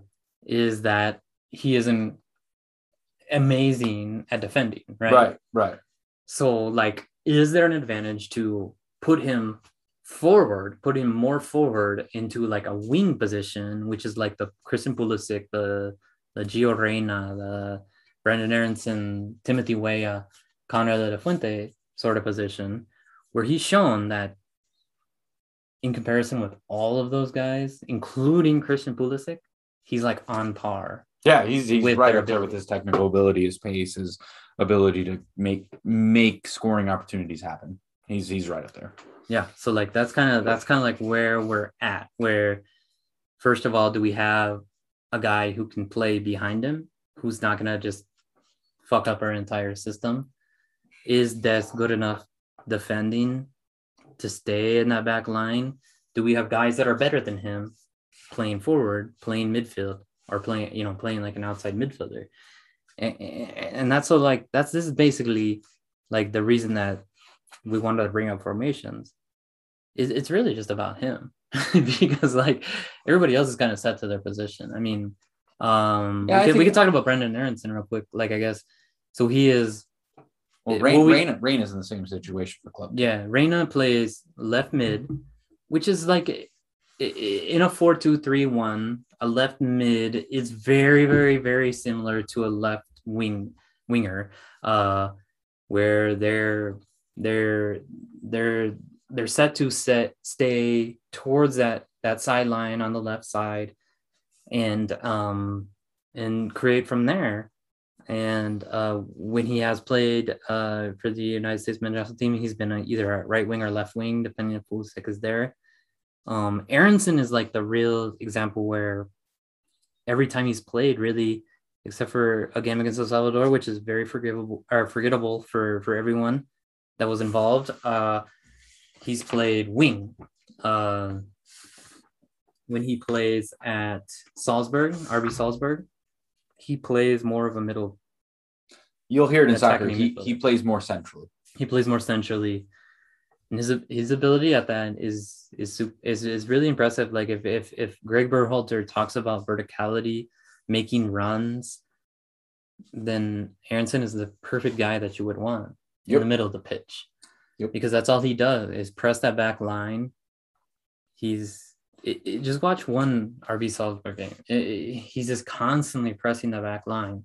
is that he isn't amazing at defending, right? Right, right. So, like, is there an advantage to put him forward, put him more forward into like a wing position, which is like the Christian Pulisic, the the Gio Reyna, the Brenden Aaronson, Timothy Weah, Konrad de la Fuente, sort of position where he's shown that in comparison with all of those guys, including Christian Pulisic, he's like on par. Yeah, he's, he's right up there with his technical ability, his pace, his ability to make make scoring opportunities happen. He's he's right up there. Yeah. So like that's kind of that's kind of like where we're at. Where first of all, do we have a guy who can play behind him, who's not gonna just fuck up our entire system? is Dest good enough defending to stay in that back line? Do we have guys that are better than him playing forward, playing midfield, or playing, you know, playing like an outside midfielder? And, and that's so like that's this is basically like the reason that we wanted to bring up formations. Is it's really just about him because like everybody else is kind of set to their position. I mean, um, yeah, we, could, we could talk about Brenden Aaronson real quick. Like I guess so he is well, Rain, well, we, Reyna, Reyna is in the same situation for club. Yeah, Reyna plays left mid, which is like in a 4-2-3-1, a left mid is very, very, very similar to a left wing winger. Uh, where they're they're they're they're set to set stay towards that that sideline on the left side and um and create from there and uh, when he has played uh, for the United States men's national team, he's been either a right wing or left wing, depending if Pulisic is there. Um, Aaronson is like the real example where every time he's played, really, except for a game against El Salvador, which is very forgivable or forgettable for for everyone that was involved, uh, he's played wing. Uh, when he plays at Salzburg, RB Salzburg, he plays more of a middle. You'll hear it in soccer. He, he plays more centrally. He plays more centrally. And his his ability at that is is is is really impressive. Like if if if Greg Berhalter talks about verticality, making runs, then Aaronson is the perfect guy that you would want yep. in the middle of the pitch. Yep. Because that's all he does is press that back line. He's it, it, just watch one RB Salzburg game. It, he's just constantly pressing the back line,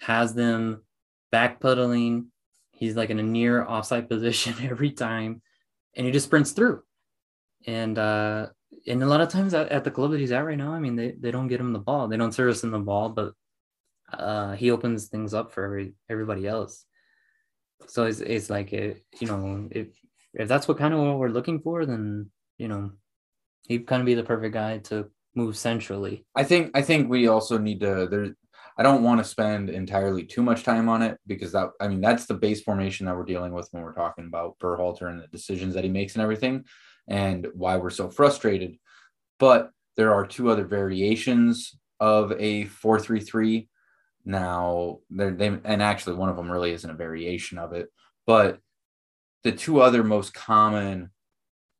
has them backpedaling. He's like in a near offside position every time, and he just sprints through. And uh, and a lot of times at, at, the club that he's at right now, I mean, they, they don't get him the ball. They don't service him the ball, but uh, he opens things up for every, everybody else. So it's, it's like, it, you know, if, if that's what kind of what we're looking for, then, you know, he'd kind of be the perfect guy to move centrally. I think I think we also need to there I don't want to spend entirely too much time on it because that I mean that's the base formation that we're dealing with when we're talking about Berhalter and the decisions that he makes and everything and why we're so frustrated. But there are two other variations of a 433 now they're they and actually one of them really isn't a variation of it but the two other most common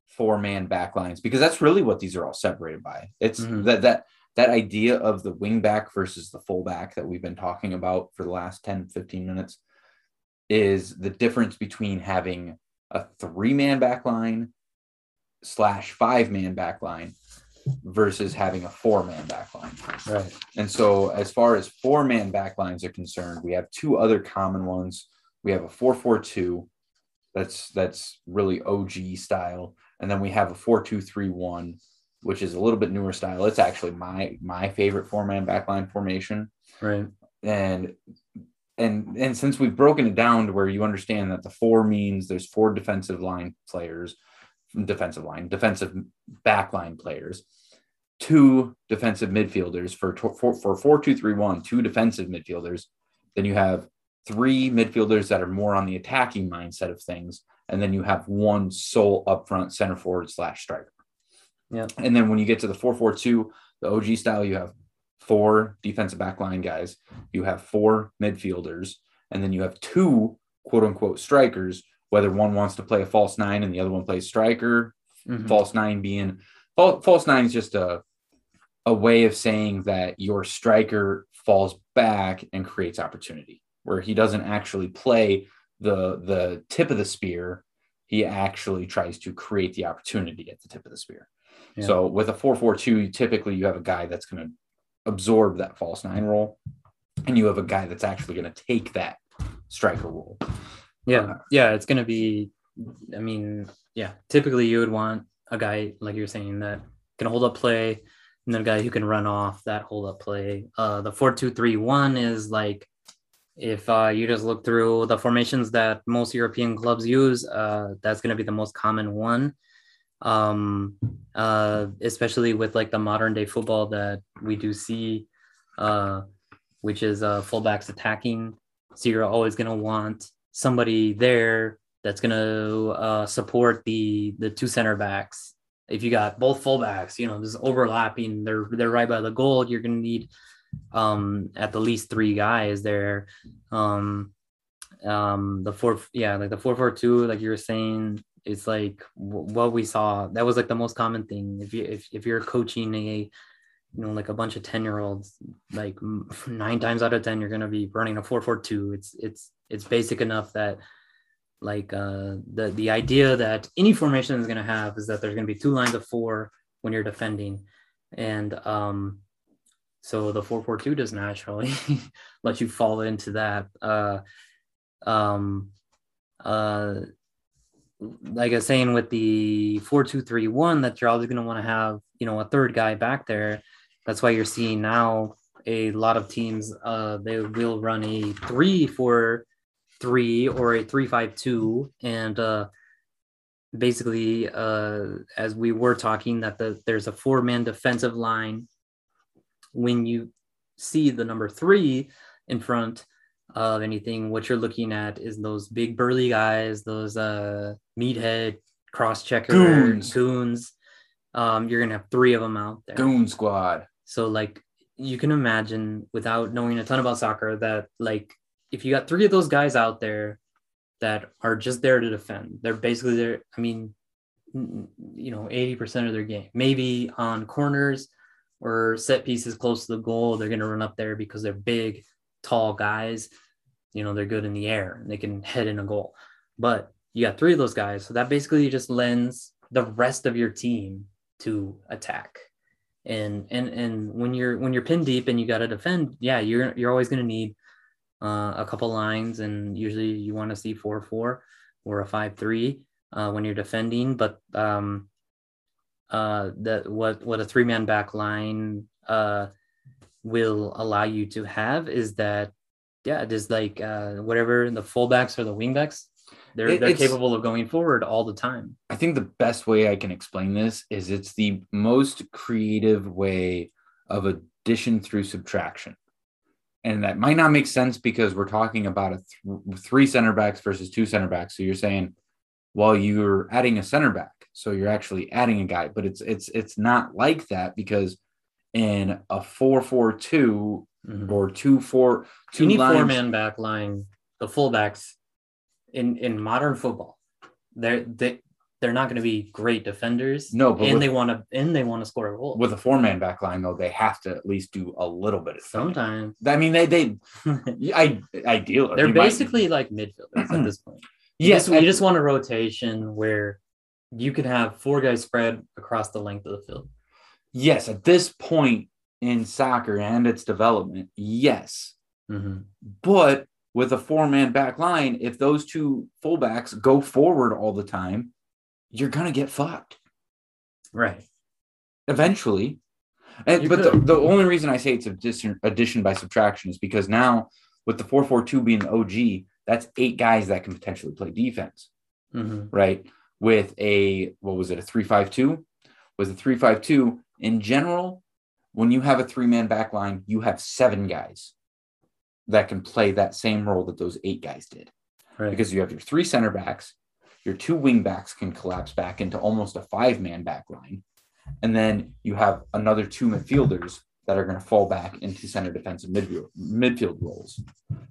four man backlines because that's really what these are all separated by. It's mm-hmm. that that that idea of the wing back versus the fullback that we've been talking about for the last 10 15 minutes is the difference between having a three man backline slash five man backline versus having a four man backline. Right. And so, as far as four man backlines are concerned, we have two other common ones. We have a 442 that's that's really OG style, and then we have a four-two-three-one, which is a little bit newer style. It's actually my my favorite four-man backline formation. Right. And and and since we've broken it down to where you understand that the four means there's four defensive line players, defensive line, defensive backline players, two defensive midfielders for for for four two three one, two defensive midfielders. Then you have three midfielders that are more on the attacking mindset of things, and then you have one sole upfront center forward slash striker. Yeah. And then when you get to the 442, the OG style, you have four defensive backline guys, you have four midfielders, and then you have two quote unquote strikers, whether one wants to play a false nine and the other one plays striker. Mm-hmm. False nine being false nine is just a a way of saying that your striker falls back and creates opportunity, where he doesn't actually play the the tip of the spear, he actually tries to create the opportunity at the tip of the spear. Yeah. So with a 442, typically you have a guy that's going to absorb that false nine role, and you have a guy that's actually going to take that striker role. Yeah, uh, yeah, it's going to be. I mean, yeah, typically you would want a guy like you're saying that can hold up play, and then a guy who can run off that hold up play. Uh, the four two three one is like if uh, you just look through the formations that most European clubs use, uh, that's going to be the most common one. Um, uh, especially with like the modern day football that we do see, uh, which is uh, fullbacks attacking. So you're always going to want somebody there that's going to uh, support the the two center backs. If you got both fullbacks, you know, just overlapping, they're they're right by the goal. You're going to need um at the least three guys there um um the four yeah like the 442 like you were saying it's like what we saw that was like the most common thing if you if, if you're coaching a you know like a bunch of 10 year olds like nine times out of 10 you're going to be running a 442 it's it's it's basic enough that like uh the the idea that any formation is going to have is that there's going to be two lines of four when you're defending and um so the 442 does naturally let you fall into that. Uh, um, uh, like I was saying with the four two three one, that you're always going to want to have you know a third guy back there. That's why you're seeing now a lot of teams uh, they will run a three four three or a three five two, and uh, basically uh, as we were talking that the there's a four man defensive line. When you see the number three in front of anything, what you're looking at is those big burly guys, those uh, meathead cross checker goons. goons. Um, you're gonna have three of them out there. Goon squad. So like you can imagine without knowing a ton about soccer that like if you got three of those guys out there that are just there to defend, they're basically there. I mean, you know, 80% of their game, maybe on corners or set pieces close to the goal, they're going to run up there because they're big, tall guys. You know, they're good in the air and they can head in a goal. But you got three of those guys. So that basically just lends the rest of your team to attack. And and and when you're when you're pinned deep and you got to defend, yeah, you're you're always going to need uh, a couple lines, and usually you want to see four four or a five three uh, when you're defending. But um, uh, that what what a three man back line uh, will allow you to have is that yeah, just like uh, whatever the fullbacks or the wingbacks, they're it, they're capable of going forward all the time. I think the best way I can explain this is it's the most creative way of addition through subtraction. And that might not make sense because we're talking about a th- three center backs versus two center backs. So you're saying, well, you're adding a center back so you're actually adding a guy, but it's it's it's not like that because in a four four two mm-hmm. or two four two need four man back line. The fullbacks in in modern football, they're they they're not going to be great defenders. No, but and with, they want to and they want to score a goal. With a four man back line, though, they have to at least do a little bit of sometimes. I mean, they they I ideal. They're basically might, like midfielders at this point. Yes, you, just, you just want a rotation where you can have four guys spread across the length of the field. Yes, at this point in soccer and its development, yes. Mm-hmm. But with a four man back line, if those two fullbacks go forward all the time, you're going to get fucked. Right. Eventually. And, but the, the only reason I say it's addition, addition by subtraction is because now with the 442 being the OG, that's eight guys that can potentially play defense. Mm-hmm. Right with a what was it a 352 was a 352 in general when you have a three man back line you have seven guys that can play that same role that those eight guys did right. because you have your three center backs your two wing backs can collapse back into almost a five man back line and then you have another two midfielders that are going to fall back into center defensive midfield, midfield roles.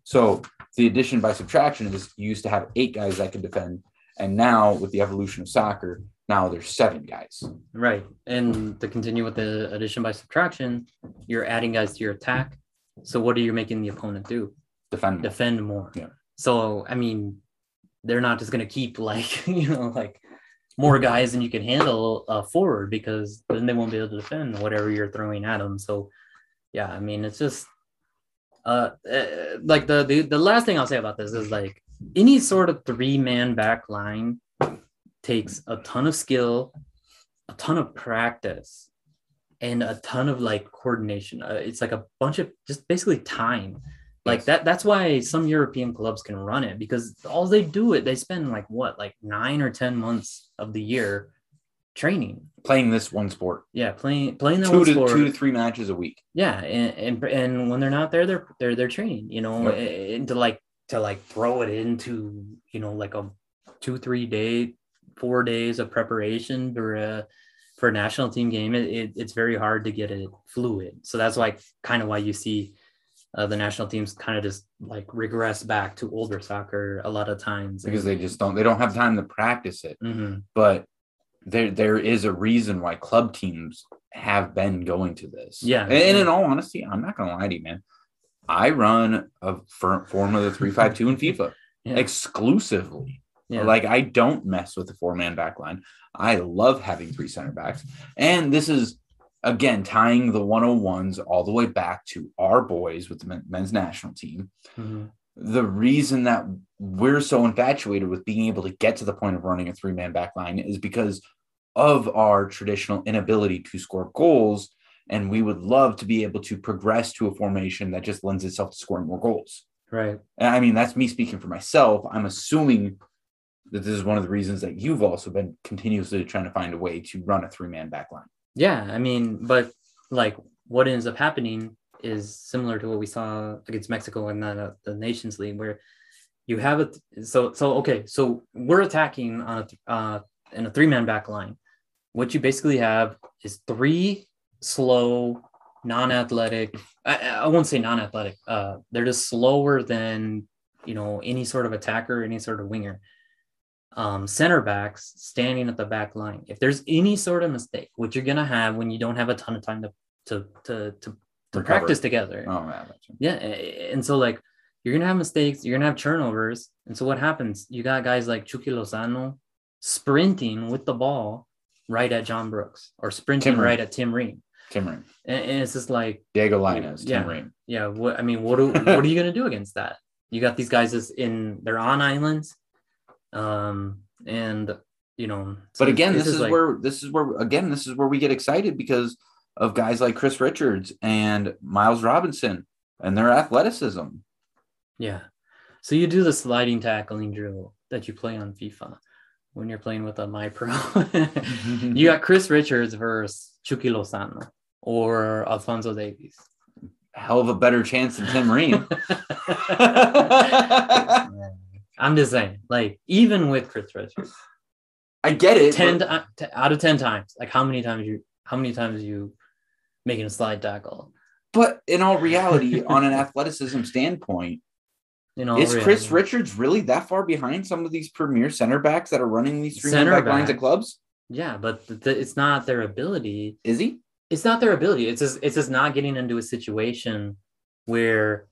So the addition by subtraction is you used to have eight guys that could defend and now with the evolution of soccer, now there's seven guys. Right. And to continue with the addition by subtraction, you're adding guys to your attack. So what are you making the opponent do? Defend. Defend more. Yeah. So I mean, they're not just gonna keep like, you know, like more guys than you can handle uh, forward because then they won't be able to defend whatever you're throwing at them. So yeah, I mean, it's just uh, uh like the, the the last thing I'll say about this is like any sort of three man back line takes a ton of skill, a ton of practice, and a ton of like coordination. Uh, it's like a bunch of just basically time. Like that. That's why some European clubs can run it because all they do it, they spend like what, like nine or ten months of the year training playing this one sport yeah playing playing that two to sport. two to three matches a week yeah and, and and when they're not there they're they're they're training you know yep. and to like to like throw it into you know like a two three day four days of preparation for a for a national team game it, it it's very hard to get it fluid so that's like kind of why you see uh, the national teams kind of just like regress back to older soccer a lot of times because they just don't they don't have time to practice it mm-hmm. but there there is a reason why club teams have been going to this yeah and, and in all honesty i'm not gonna lie to you man I run a form of the 352 in FIFA yeah. exclusively. Yeah. Like I don't mess with the four man back line. I love having three center backs. And this is again tying the 101s all the way back to our boys with the men's national team. Mm-hmm. the reason that we're so infatuated with being able to get to the point of running a three man back line is because of our traditional inability to score goals. And we would love to be able to progress to a formation that just lends itself to scoring more goals. Right. And I mean, that's me speaking for myself. I'm assuming that this is one of the reasons that you've also been continuously trying to find a way to run a three man back line. Yeah. I mean, but like what ends up happening is similar to what we saw against Mexico in the, the Nations League, where you have it. So, so, okay. So we're attacking on a, uh, in a three man back line. What you basically have is three slow, non athletic, I, I won't say non athletic, uh, they're just slower than, you know, any sort of attacker, any sort of winger um, center backs standing at the back line. If there's any sort of mistake, which you're gonna have when you don't have a ton of time to to to to, to practice together. Oh man, yeah, and so like you're gonna have mistakes, you're gonna have turnovers, and so what happens? You got guys like Chucky Lozano sprinting with the ball right at John Brooks or sprinting Tim right Ream. at Tim Ream. Tim Ream. And, and, it's just like Diego Lainez, yeah, Tim Ream. Yeah. What I mean, what do, what are you gonna do against that? You got these guys just in they're on islands um, and you know, but again, this, this is, like, where this is where again this is where we get excited because of guys like Chris Richards and Miles Robinson and their athleticism. Yeah. So you do the sliding tackling drill that you play on FIFA when you're playing with a My Pro. you got Chris Richards versus Chucky Lozano or Alfonso Davies. Hell of a better chance than Tim Ream. I'm just saying, like, even with Chris Richards, I get it. 10 but... to, out of 10 times, like, how many times you, how many times you making a slide tackle? But in all reality, on an athleticism standpoint, in all is reality. Chris Richards really that far behind some of these premier center backs that are running these three center back, back lines at clubs? Yeah, but the, the, it's not their ability. Is he? It's not their ability. It's just it's just not getting into a situation where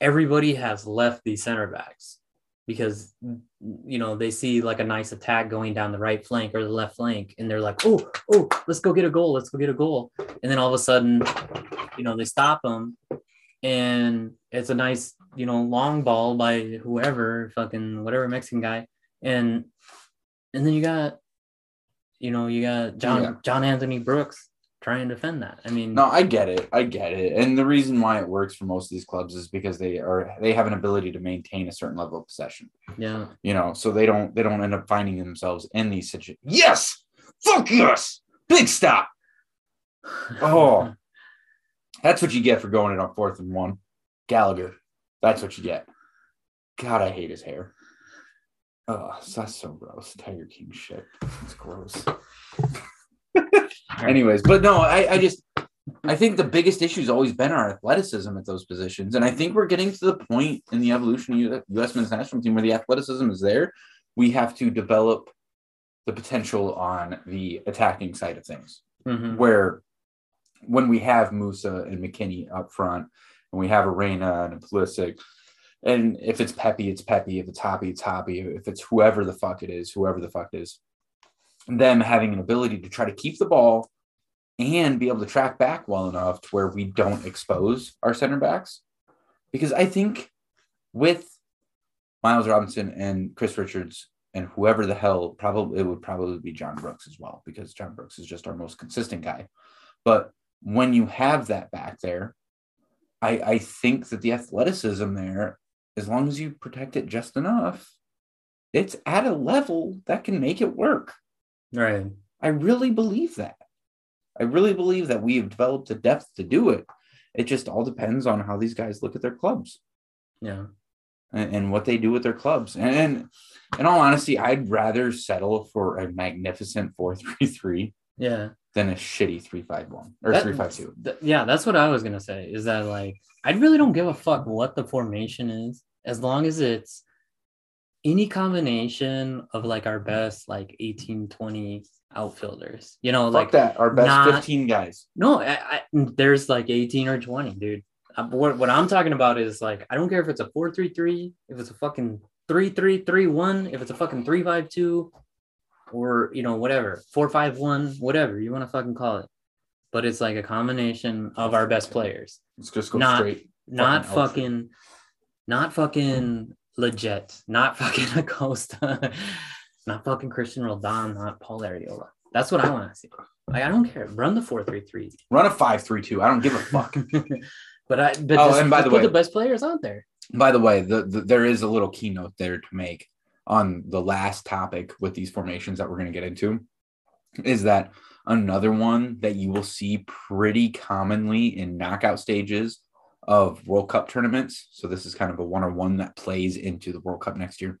everybody has left these center backs because you know they see like a nice attack going down the right flank or the left flank and they're like oh oh let's go get a goal let's go get a goal and then all of a sudden you know they stop them and it's a nice you know long ball by whoever fucking whatever mexican guy and and then you got you know you got john yeah. john anthony brooks try and defend that. I mean, no, I get it. I get it. And the reason why it works for most of these clubs is because they are they have an ability to maintain a certain level of possession. Yeah. You know, so they don't they don't end up finding themselves in these situations. Yes. Fuck yes. Big stop. Oh. That's what you get for going it on fourth and one. Gallagher. That's what you get. God, I hate his hair. Oh, that's so gross. Tiger King shit. It's gross. Anyways, but no, I, I just I think the biggest issue has always been our athleticism at those positions. And I think we're getting to the point in the evolution of the US men's national team where the athleticism is there. We have to develop the potential on the attacking side of things. Mm-hmm. Where when we have Musah and McKennie up front, and we have Arena and Pulisic, and if it's Pepi, it's Pepi. If it's Hoppe, it's Hoppe. If it's whoever the fuck it is, whoever the fuck it is, them having an ability to try to keep the ball and be able to track back well enough to where we don't expose our center backs. Because I think with Miles Robinson and Chris Richards and whoever the hell, probably it would probably be John Brooks as well, because John Brooks is just our most consistent guy. But when you have that back there, I, I think that the athleticism there, as long as you protect it just enough, it's at a level that can make it work. Right. I really believe that. I really believe that we have developed the depth to do it. It just all depends on how these guys look at their clubs. Yeah. And, and what they do with their clubs. And, and in all honesty, I'd rather settle for a magnificent 433 yeah than a shitty 351 or 352. Th- yeah, that's what I was going to say is that like I really don't give a fuck what the formation is as long as it's any combination of like our best like 18 20 outfielders you know Fuck like that our best not, 15 guys. No I, I, there's like 18 or 20 dude. Uh, what, what i'm talking about is like i don't care if it's a 433 if it's a fucking 3331 if it's a fucking 352 or you know whatever 451 whatever you want to fucking call it. But it's like a combination of our best players. Let's just go not, straight not fucking not fucking legit, not fucking Acosta, not fucking Christian Roldan, not Paul Arriola. That's what I want to see. Like, I don't care. Run the four three three. Run a five three two. I don't give a fuck. but I but oh, just, and by the way, put the best players out there. By the way, the, the, there is a little keynote there to make on the last topic with these formations that we're going to get into. Is that another one that you will see pretty commonly in knockout stages of World Cup tournaments? So this is kind of a one on one that plays into the World Cup next year.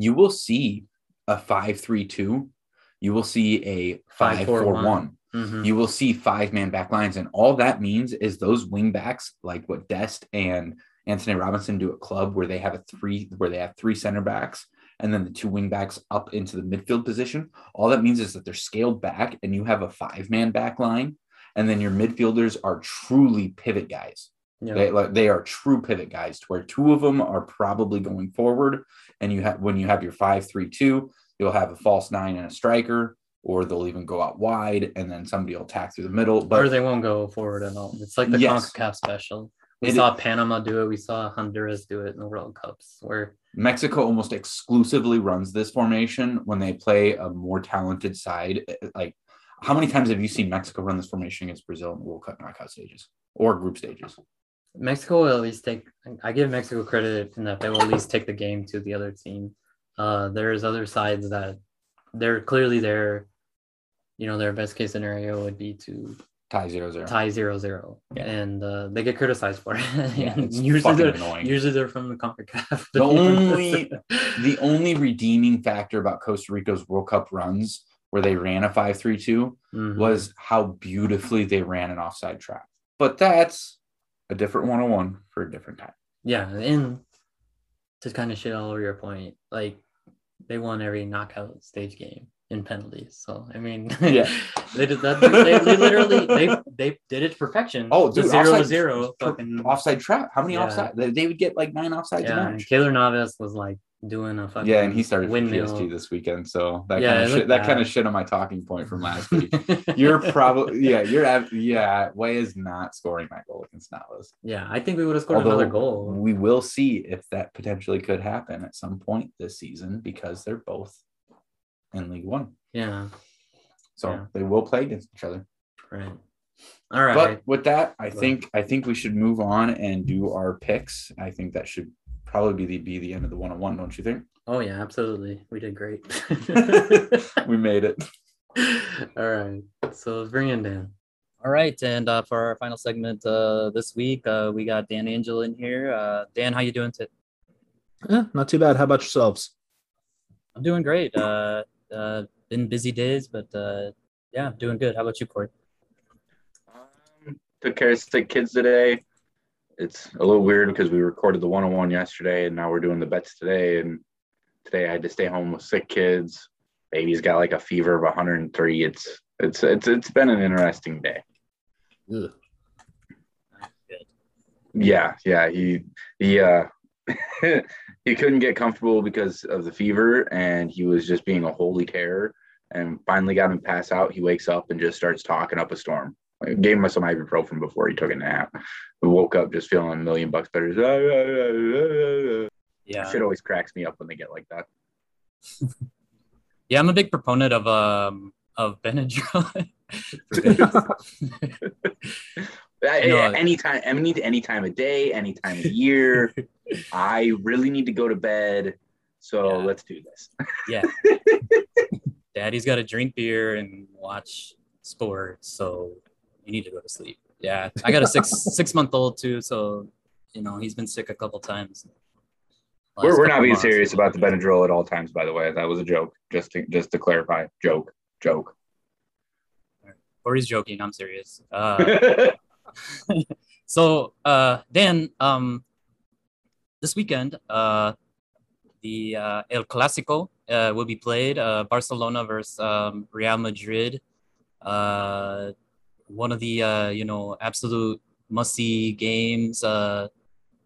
You will see a five three two you will see a five, four, four one. one. Mm-hmm. You will see five man back lines. And all that means is those wing backs, like what Dest and Antonee Robinson do at club, where they have a three, where they have three center backs and then the two wing backs up into the midfield position. All that means is that they're scaled back and you have a five man back line. And then your midfielders are truly pivot guys. Yeah. They like they are true pivot guys to where two of them are probably going forward. And you have when you have your five, three, two, you'll have a false nine and a striker, or they'll even go out wide and then somebody will attack through the middle. But or they won't go forward at all. It's like the yes. CONCACAF special. We it saw is, Panama do it. We saw Honduras do it in the World Cups where Mexico almost exclusively runs this formation when they play a more talented side. Eh, eh, like, how many times have you seen Mexico run this formation against Brazil in the World Cup knockout stages or group stages? Mexico will at least take. I give Mexico credit in that they will at least take the game to the other team. Uh, there's other sides that they're clearly there. You know, their best case scenario would be to tie zero zero. Tie zero zero. Yeah. And uh, they get criticized for it. Yeah, usually they're annoying. usually they're from the CONCACAF. The only the only redeeming factor about Costa Rica's World Cup runs where they ran a 5-3-2 mm-hmm. was how beautifully they ran an offside trap. But that's a different 101 for a different time. Yeah, and to kind of shit all over your point, like they won every knockout stage game in penalties. So I mean, yeah, they did that. They, they, literally they they did it to perfection. Oh, dude, zero offside, to zero, fucking offside trap. How many yeah. offside? They, they would get like nine offsides yeah, match. Keylor was like doing a fucking yeah, and he started windmill. PSG this weekend, so that yeah, kind of shit, that kind of shit on my talking point from last week. you're probably yeah, you're at, yeah. Weah is not scoring that goal against Navas. Yeah, I think we would have scored Although, another goal. We will see if that potentially could happen at some point this season because they're both in League One. Yeah. So yeah. they will play against each other. Right. All right. But with that, I think I think we should move on and do our picks. I think that should probably be the be the end of the one on one, don't you think? Oh yeah, absolutely. We did great. we made it. All right. So let's bring in Dan. All right, and uh, for our final segment uh, this week, uh, we got Dan Angel in here. Uh, Dan, how you doing today? Yeah, not too bad. How about yourselves? I'm doing great. Uh, uh, been busy days, but yeah, doing good. How about you, Corey? Um, took care of sick kids today it's a little weird because we recorded the one-on-one yesterday and now we're doing the bets today. And today i had to stay home with sick kids. Baby's got like a fever of 103 it's it's it's it's been an interesting day. Ugh. yeah yeah. He he uh he couldn't get comfortable because of the fever and he was just being a holy terror. And finally got him pass out. He wakes up and just starts talking up a storm I gave him some ibuprofen before he took a nap. We woke up just feeling a million bucks better. Ah, ah, ah, yeah, shit always cracks me up when they get like that. yeah, I'm a big proponent of um of Benadryl. anytime, any any time of day, any time of year. I really need to go to bed, so yeah. let's do this. yeah, Daddy's got to drink beer and watch sports, so you need to go to sleep. Yeah, I got a six six month old too, so you know he's been sick a couple times. We're, we're not being months. serious about the Benadryl at all times, by the way. That was a joke, just to just to clarify. Joke, joke. Or he's joking. I'm serious. Uh, so uh, then um, this weekend, uh, the uh, El Clasico uh, will be played. Uh, Barcelona versus um, Real Madrid. One of the uh, you know absolute must see games. Uh,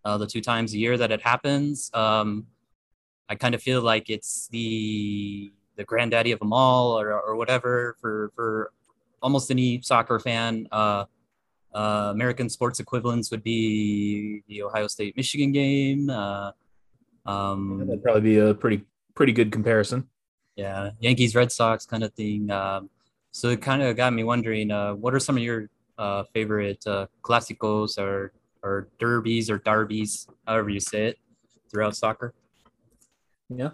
uh, the two times a year that it happens. Um, I kind of feel like it's the the granddaddy of them all, or or whatever for for almost any soccer fan. Uh, uh, American sports equivalents would be the Ohio State Michigan game. Uh, um, yeah, that'd probably be a pretty pretty good comparison. Yeah, Yankees Red Sox kind of thing. Um, so it kind of got me wondering, uh, what are some of your uh, favorite uh, or or derbies or derbies, however you say it, throughout soccer? Yeah,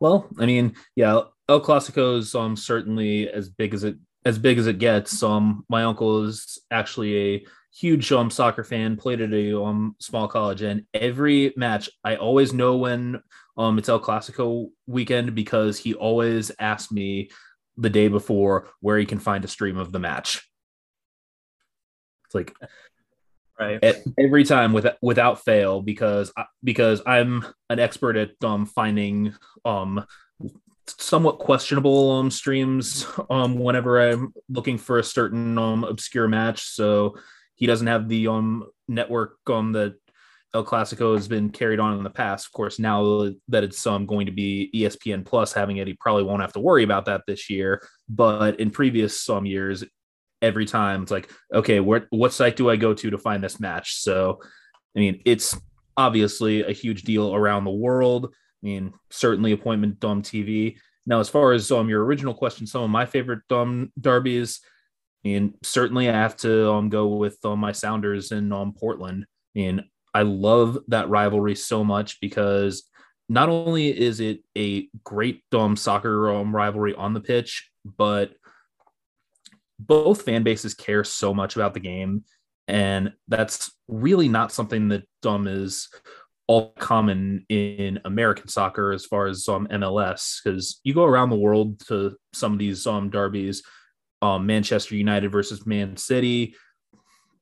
well, I mean, yeah, El Clasico is um certainly as big as it as big as it gets. Um, my uncle is actually a huge um soccer fan. Played at a um small college, and every match I always know when um it's El Clasico weekend because he always asks me the day before where he can find a stream of the match. It's like right every time with, without fail because because I'm an expert at um finding um somewhat questionable um streams um whenever I'm looking for a certain um obscure match so he doesn't have the um network um that El Clasico has been carried on in the past. Of course, now that it's um, going to be ESPN Plus having it, he probably won't have to worry about that this year. But in previous some um, years, every time it's like, okay, where, what site do I go to to find this match? So, I mean, it's obviously a huge deal around the world. I mean, certainly appointment Dom TV. Now, as far as um your original question, some of my favorite um derbies, I mean, certainly I have to um go with um, my Sounders in um Portland. I mean, I love that rivalry so much because not only is it a great um, soccer um, rivalry on the pitch, but both fan bases care so much about the game. And that's really not something that um, is all common in American soccer as far as um, MLS, because you go around the world to some of these um, derbies, um, Manchester United versus Man City,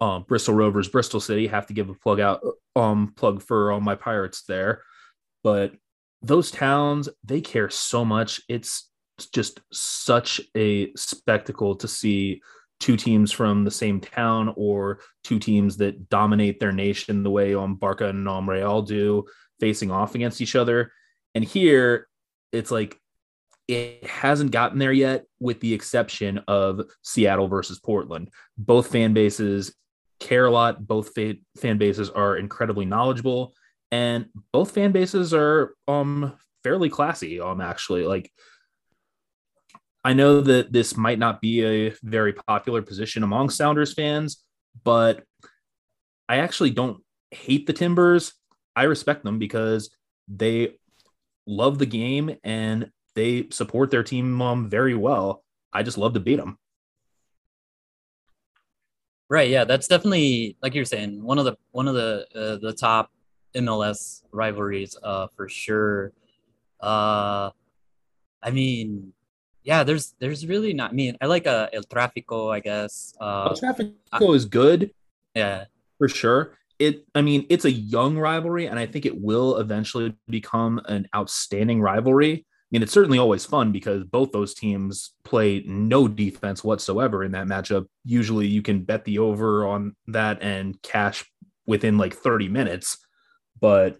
um, Bristol Rovers, Bristol City. Have to give a plug out, um, plug for all my Pirates there. But those towns, they care so much. It's just such a spectacle to see two teams from the same town or two teams that dominate their nation the way um, Barca and um, Real do, facing off against each other. And here, it's like it hasn't gotten there yet, with the exception of Seattle versus Portland. Both fan bases care a lot. Both fa- fan bases are incredibly knowledgeable, and both fan bases are um fairly classy. Um, actually, like I know that this might not be a very popular position among Sounders fans, but I actually don't hate the Timbers. I respect them because they love the game and they support their team um, very well. I just love to beat them. Right. Yeah, that's definitely like you're saying one of the one of the uh, the top MLS rivalries uh, for sure. Uh, I mean, yeah, there's there's really not. I mean, I like uh, El Tráfico, I guess. Uh, El Tráfico is good. Yeah, for sure. It. I mean, it's a young rivalry, and I think it will eventually become an outstanding rivalry mean, it's certainly always fun because both those teams play no defense whatsoever in that matchup. Usually you can bet the over on that and cash within like 30 minutes. But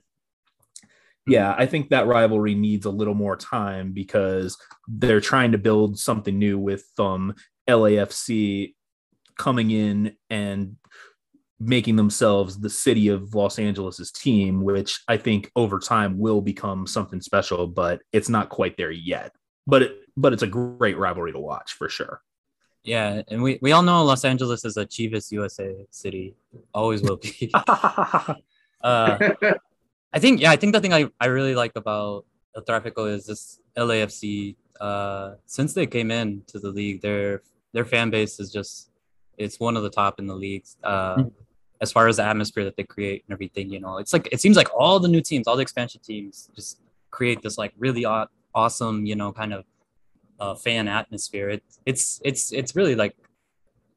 yeah, I think that rivalry needs a little more time because they're trying to build something new with um, LAFC coming in and making themselves the city of Los Angeles's team, which I think over time will become something special, but it's not quite there yet. But it, but it's a great rivalry to watch for sure. Yeah, and we, we all know Los Angeles is a Chivas USA city, always will be. uh, I think yeah, I think the thing I, I really like about El Tráfico is this LAFC. Uh, since they came in to the league, their their fan base is just it's one of the top in the leagues. Uh, mm-hmm as far as the atmosphere that they create and everything. You know, it's like it seems like all the new teams, all the expansion teams, just create this like really awesome, you know, kind of uh, fan atmosphere. It, it's it's it's really like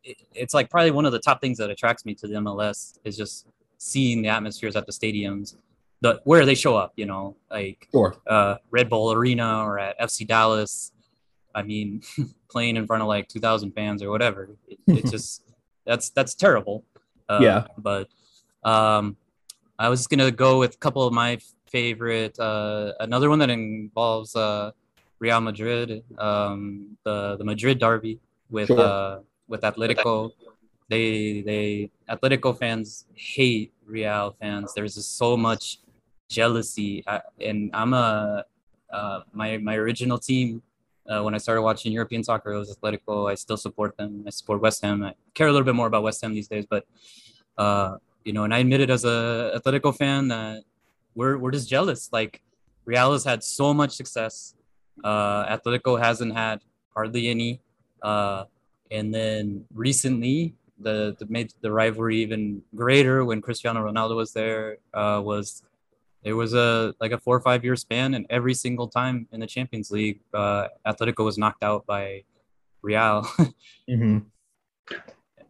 it, it's like probably one of the top things that attracts me to the MLS is just seeing the atmospheres at the stadiums, the where they show up. You know, like sure. uh, Red Bull Arena or at FC Dallas. I mean, playing in front of like 2,000 fans or whatever. It, it's just that's that's terrible. Uh, yeah. But um, I was gonna go with a couple of my favorite. Uh, another one that involves uh, Real Madrid, um, the the Madrid derby with sure. uh, with Atletico. they they Atletico fans hate Real fans. There's just so much jealousy, I, and I'm a uh, my my original team uh, when I started watching European soccer, it was Atletico. I still support them. I support West Ham. I care a little bit more about West Ham these days, but uh, you know, and I admitted as a Atletico fan that we're we're just jealous. Like Real has had so much success. Uh, Atletico hasn't had hardly any. Uh, and then recently, the, the made the rivalry even greater when Cristiano Ronaldo was there. Uh, was there was a like a four or five year span, and every single time in the Champions League, uh, Atletico was knocked out by Real. mm-hmm.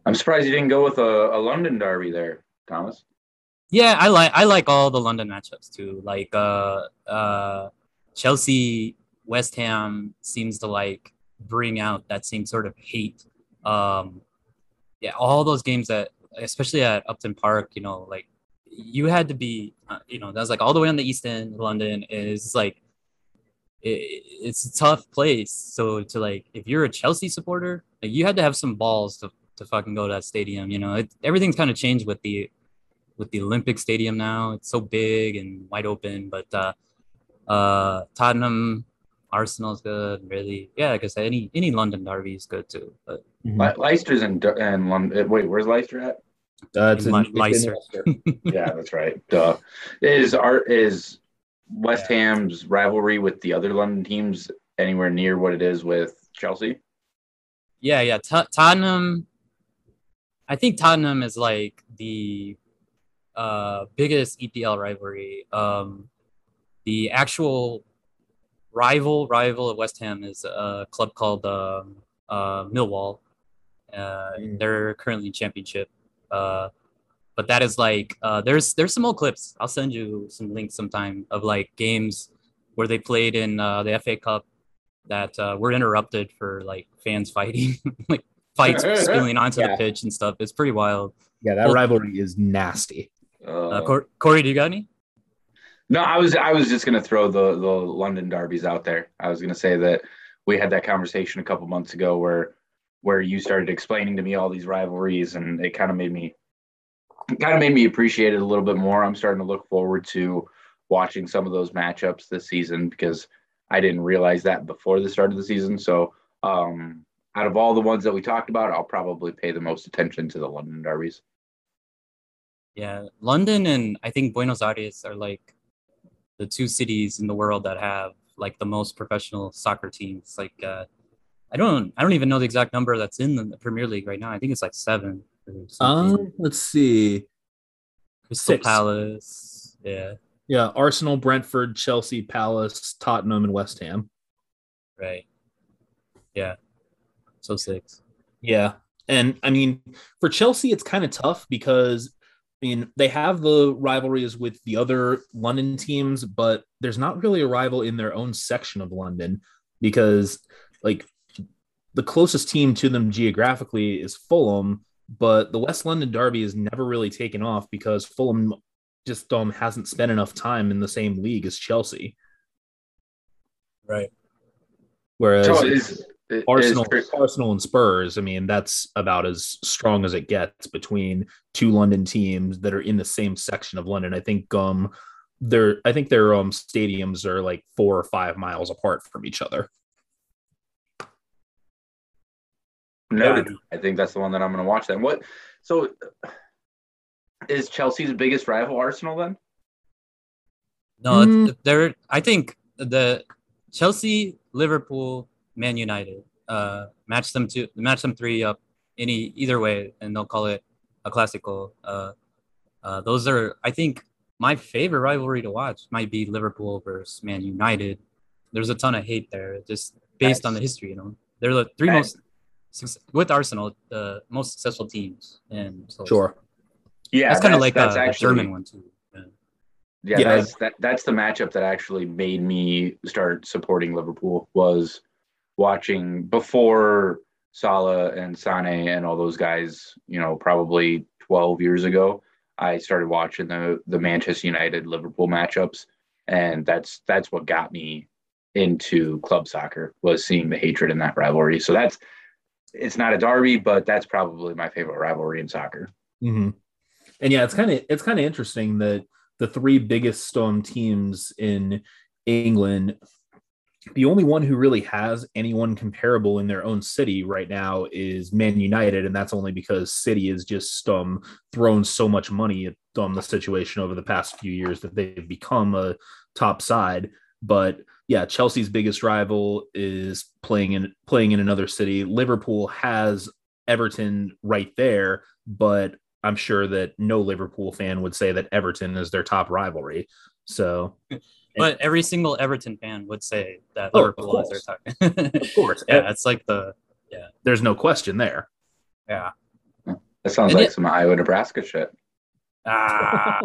I'm surprised you didn't go with a, a London derby there, Thomas. Yeah, I like I like all the London matchups too. Like uh, uh, Chelsea, West Ham seems to like bring out that same sort of hate. Um, yeah, all those games that, especially at Upton Park, you know, like you had to be, uh, you know, that's like all the way on the East End, London is like, it, it's a tough place. So to like, if you're a Chelsea supporter, like you had to have some balls to, to fucking go to that stadium. You know, it, everything's kind of changed with the, with the Olympic Stadium now. It's so big and wide open, but uh, uh, Tottenham, Arsenal's good. Really, yeah. Like I guess any any London derby is good too. But. Leicester's in in London. Wait, where's Leicester at? Uh, it's in, Le- Leicester. yeah, that's right. Duh. Is art is West yeah. Ham's rivalry with the other London teams anywhere near what it is with Chelsea? Yeah, yeah. T- Tottenham. I think Tottenham is like the uh, biggest EPL rivalry. Um, the actual rival rival of West Ham is a club called um, uh, Millwall. Uh, mm. They're currently in championship. Uh, but that is like uh, there's there's some old clips. I'll send you some links sometime of like games where they played in uh, the FA Cup that uh, were interrupted for like fans fighting, like fights spilling onto yeah. the pitch and stuff. It's pretty wild. Yeah, that well, rivalry is nasty. Uh, Corey, do you got any? No, I was I was just gonna throw the the London derbies out there. I was gonna say that we had that conversation a couple months ago where where you started explaining to me all these rivalries and it kind of made me kind of made me appreciate it a little bit more. I'm starting to look forward to watching some of those matchups this season because I didn't realize that before the start of the season. So um, out of all the ones that we talked about, I'll probably pay the most attention to the London derbies. Yeah, London and I think Buenos Aires are like the two cities in the world that have like the most professional soccer teams. Like uh, I don't I don't even know the exact number that's in the Premier League right now. I think it's like seven. Um, let's see. Crystal Six. Palace. Yeah. Yeah, Arsenal, Brentford, Chelsea, Palace, Tottenham, and West Ham. Right. Yeah. So six. Yeah. And I mean, for Chelsea, it's kind of tough because I mean, they have the rivalries with the other London teams, but there's not really a rival in their own section of London because, like, the closest team to them geographically is Fulham, but the West London Derby has never really taken off because Fulham just um hasn't spent enough time in the same league as Chelsea. Right. Whereas so is, Arsenal, Arsenal and Spurs. I mean, that's about as strong as it gets between two London teams that are in the same section of London. I think um their I think their um stadiums are like four or five miles apart from each other. Noted. I think that's the one that I'm going to watch. Then what? So is Chelsea's biggest rival Arsenal then? No, mm. they're. I think the Chelsea, Liverpool, Man United. Uh, match them to match them three up any either way, and they'll call it a classical. Uh, uh, those are, I think, my favorite rivalry to watch might be Liverpool versus Man United. There's a ton of hate there, just based nice. on the history. You know, they're the three nice. most with Arsenal, the most successful teams, and so sure. Yeah, that's kind of like uh, a, actually, a German one too. Yeah, yeah, yeah. That's, that, that's the matchup that actually made me start supporting Liverpool was watching before Salah and Sane and all those guys, you know, probably 12 years ago, I started watching the the Manchester United Liverpool matchups and that's that's what got me into club soccer was seeing the hatred in that rivalry. So that's it's not a derby, but that's probably my favorite rivalry in soccer. Mm-hmm. And yeah, it's kind of it's kind of interesting that the three biggest Storm teams in England, the only one who really has anyone comparable in their own city right now is Man United, and that's only because City has just thrown so much money at um, the situation over the past few years that they've become a top side. But yeah, Chelsea's biggest rival is playing in playing in another city. Liverpool has Everton right there, but I'm sure that no Liverpool fan would say that Everton is their top rivalry. So, but every single Everton fan would say that oh, Liverpool is their top. of course, yeah, it's like the yeah. There's no question there. Yeah, that sounds and like it, some Iowa Nebraska shit. Ah,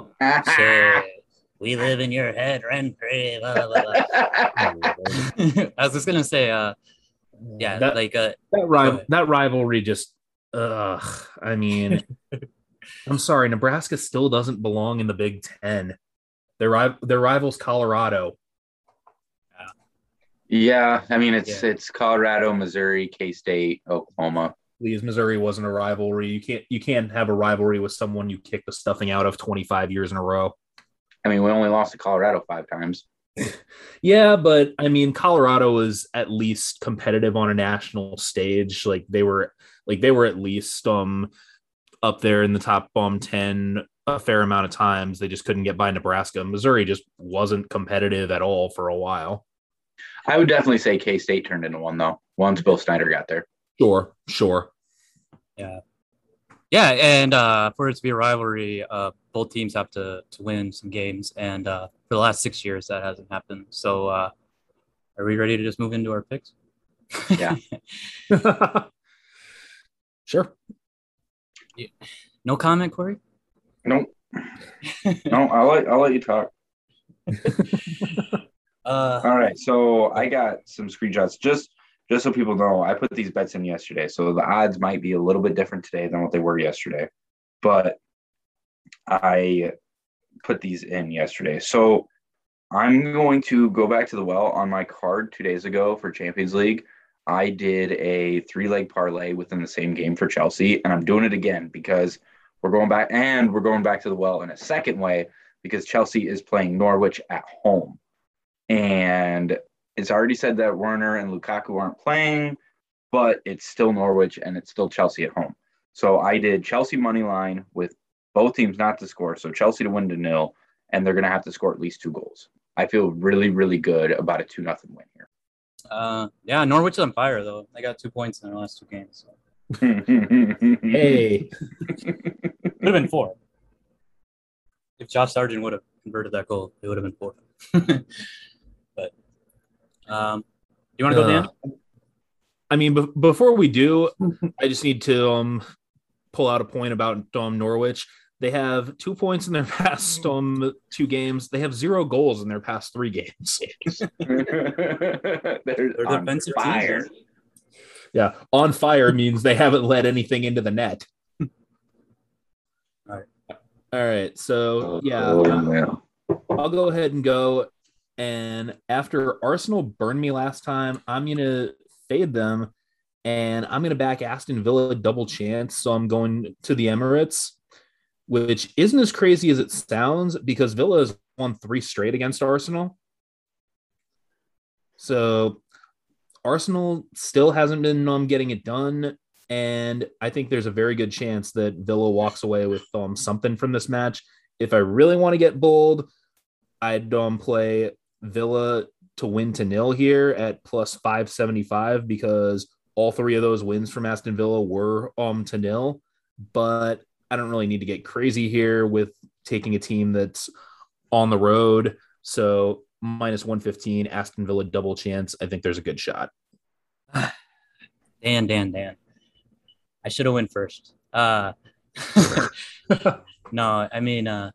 shit we live in your head rent free. I was just gonna say, uh, yeah, that, like uh, that rival, that rivalry just, ugh. I mean, I'm sorry, Nebraska still doesn't belong in the Big Ten. Their their rivals Colorado. Yeah, I mean it's yeah. it's Colorado, Missouri, K State, Oklahoma. Please, Missouri wasn't a rivalry. You can't you can't have a rivalry with someone you kick the stuffing out of 25 years in a row. I mean, we only lost to Colorado five times. yeah, but I mean, Colorado was at least competitive on a national stage. Like they were, like they were at least um up there in the top bomb ten a fair amount of times. They just couldn't get by Nebraska. Missouri just wasn't competitive at all for a while. I would definitely say K State turned into one though. Once Bill Snyder got there. Sure, sure. Yeah. Yeah, and uh, for it to be a rivalry, uh, both teams have to to win some games, and uh, for the last six years that hasn't happened. So, uh, are we ready to just move into our picks? Yeah. sure. No comment, Corey. No. no, I'll let I'll let you talk. uh, All right, so I got some screenshots just just so people know, I put these bets in yesterday. So the odds might be a little bit different today than what they were yesterday. But I put these in yesterday. So I'm going to go back to the well on my card two days ago for Champions League. I did a three leg parlay within the same game for Chelsea, and I'm doing it again because we're going back and we're going back to the well in a second way because Chelsea is playing Norwich at home. And it's already said that Werner and Lukaku aren't playing, but it's still Norwich and it's still Chelsea at home. So I did Chelsea money line with both teams not to score. So Chelsea to win to nil, and they're going to have to score at least two goals. I feel really, really good about a two nothing win here. Uh, yeah, Norwich is on fire though. They got two points in their last two games. So. hey, would have been four. If Josh Sargent would have converted that goal, it would have been four. Um, you want to go, Dan? I mean, b- before we do, I just need to um, pull out a point about um, Norwich. They have two points in their past um, two games. They have zero goals in their past three games. they're, they're defensive fire. Teams. Yeah, on fire means they haven't let anything into the net. All right. All right. So yeah, oh, I'll go ahead and go. And after Arsenal burned me last time, I'm going to fade them and I'm going to back Aston Villa double chance. So I'm going to the Emirates, which isn't as crazy as it sounds because Villa has won three straight against Arsenal. So Arsenal still hasn't been um, getting it done. And I think there's a very good chance that Villa walks away with um, something from this match. If I really want to get bold, I'd um, play Villa to win to nil here at plus 575 because all three of those wins from Aston Villa were um to nil. But I don't really need to get crazy here with taking a team that's on the road. So minus 115, Aston Villa double chance. I think there's a good shot. Dan, Dan, Dan. I should have went first. Uh no, I mean uh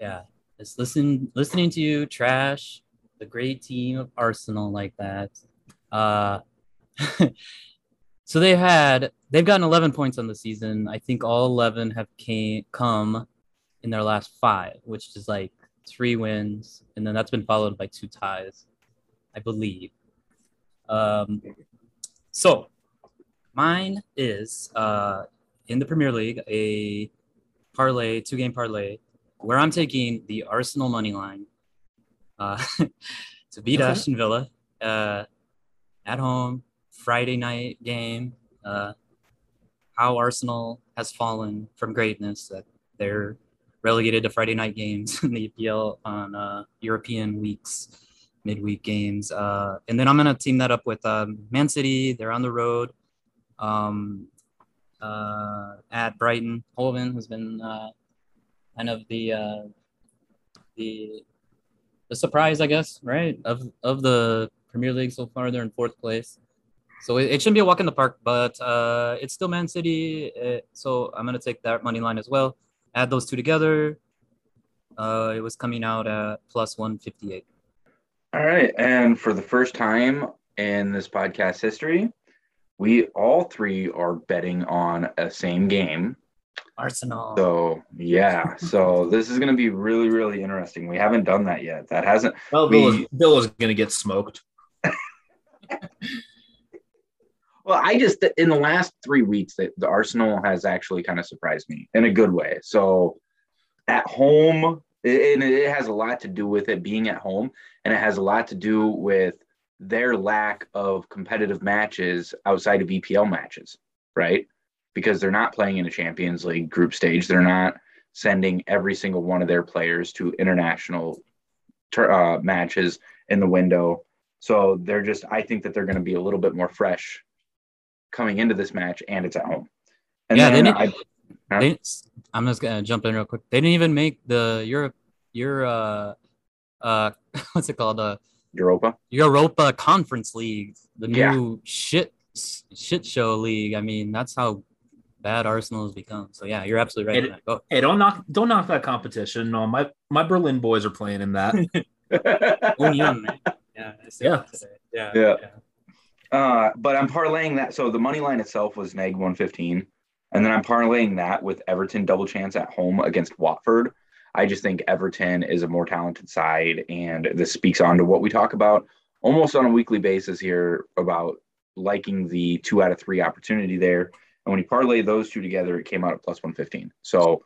yeah. Just listen listening to you trash the great team of Arsenal like that. Uh, so they've had they've gotten 11 points on the season. I think all 11 have came come in their last five, which is like three wins, and then that's been followed by two ties, I believe. Um, so mine is uh, in the Premier League a parlay, two game parlay, where I'm taking the Arsenal money line uh, to beat okay. Aston Villa uh, at home, Friday night game. Uh, how Arsenal has fallen from greatness that they're relegated to Friday night games in the EPL on uh, European weeks, midweek games. Uh, and then I'm going to team that up with um, Man City. They're on the road um, uh, at Brighton. Holman has been uh, kind of the uh, the the surprise, I guess, right of of the Premier League so far. They're in fourth place. So it, it shouldn't be a walk in the park, but uh, it's still Man City. It, so I'm to take that money line as well. Add those two together. Uh, it was coming out at plus 158. All right. And for the first time in this podcast history, we all three are betting on a same game. Arsenal. So yeah, so this is going to be really, really interesting. We haven't done that yet. That hasn't. Well, Bill, Bill is going to get smoked. Well, I just in the last three weeks that the Arsenal has actually kind of surprised me in a good way. So at home, and it has a lot to do with it being at home, and it has a lot to do with their lack of competitive matches outside of EPL matches, right? Because they're not playing in a Champions League group stage. They're not sending every single one of their players to international uh, matches in the window. So they're just, I think that they're going to be a little bit more fresh coming into this match, and it's at home. And yeah, then I, huh? I'm just gonna jump in real quick. They didn't even make the Europe, your uh, uh, what's it called? Uh, Europa. Europa Conference League, the new yeah. shit shit show league. I mean, that's how bad Arsenal has become. So yeah, you're absolutely right. Hey, Go. hey don't knock don't knock that competition. No, my my Berlin boys are playing in that. Union, yeah, yeah. yeah, yeah. Uh, but I'm parlaying that. So the money line itself was neg 115. And then I'm parlaying that with Everton double chance at home against Watford. I just think Everton is a more talented side. And this speaks on to what we talk about almost on a weekly basis here about liking the two out of three opportunity there. And when you parlay those two together, it came out at plus 115. So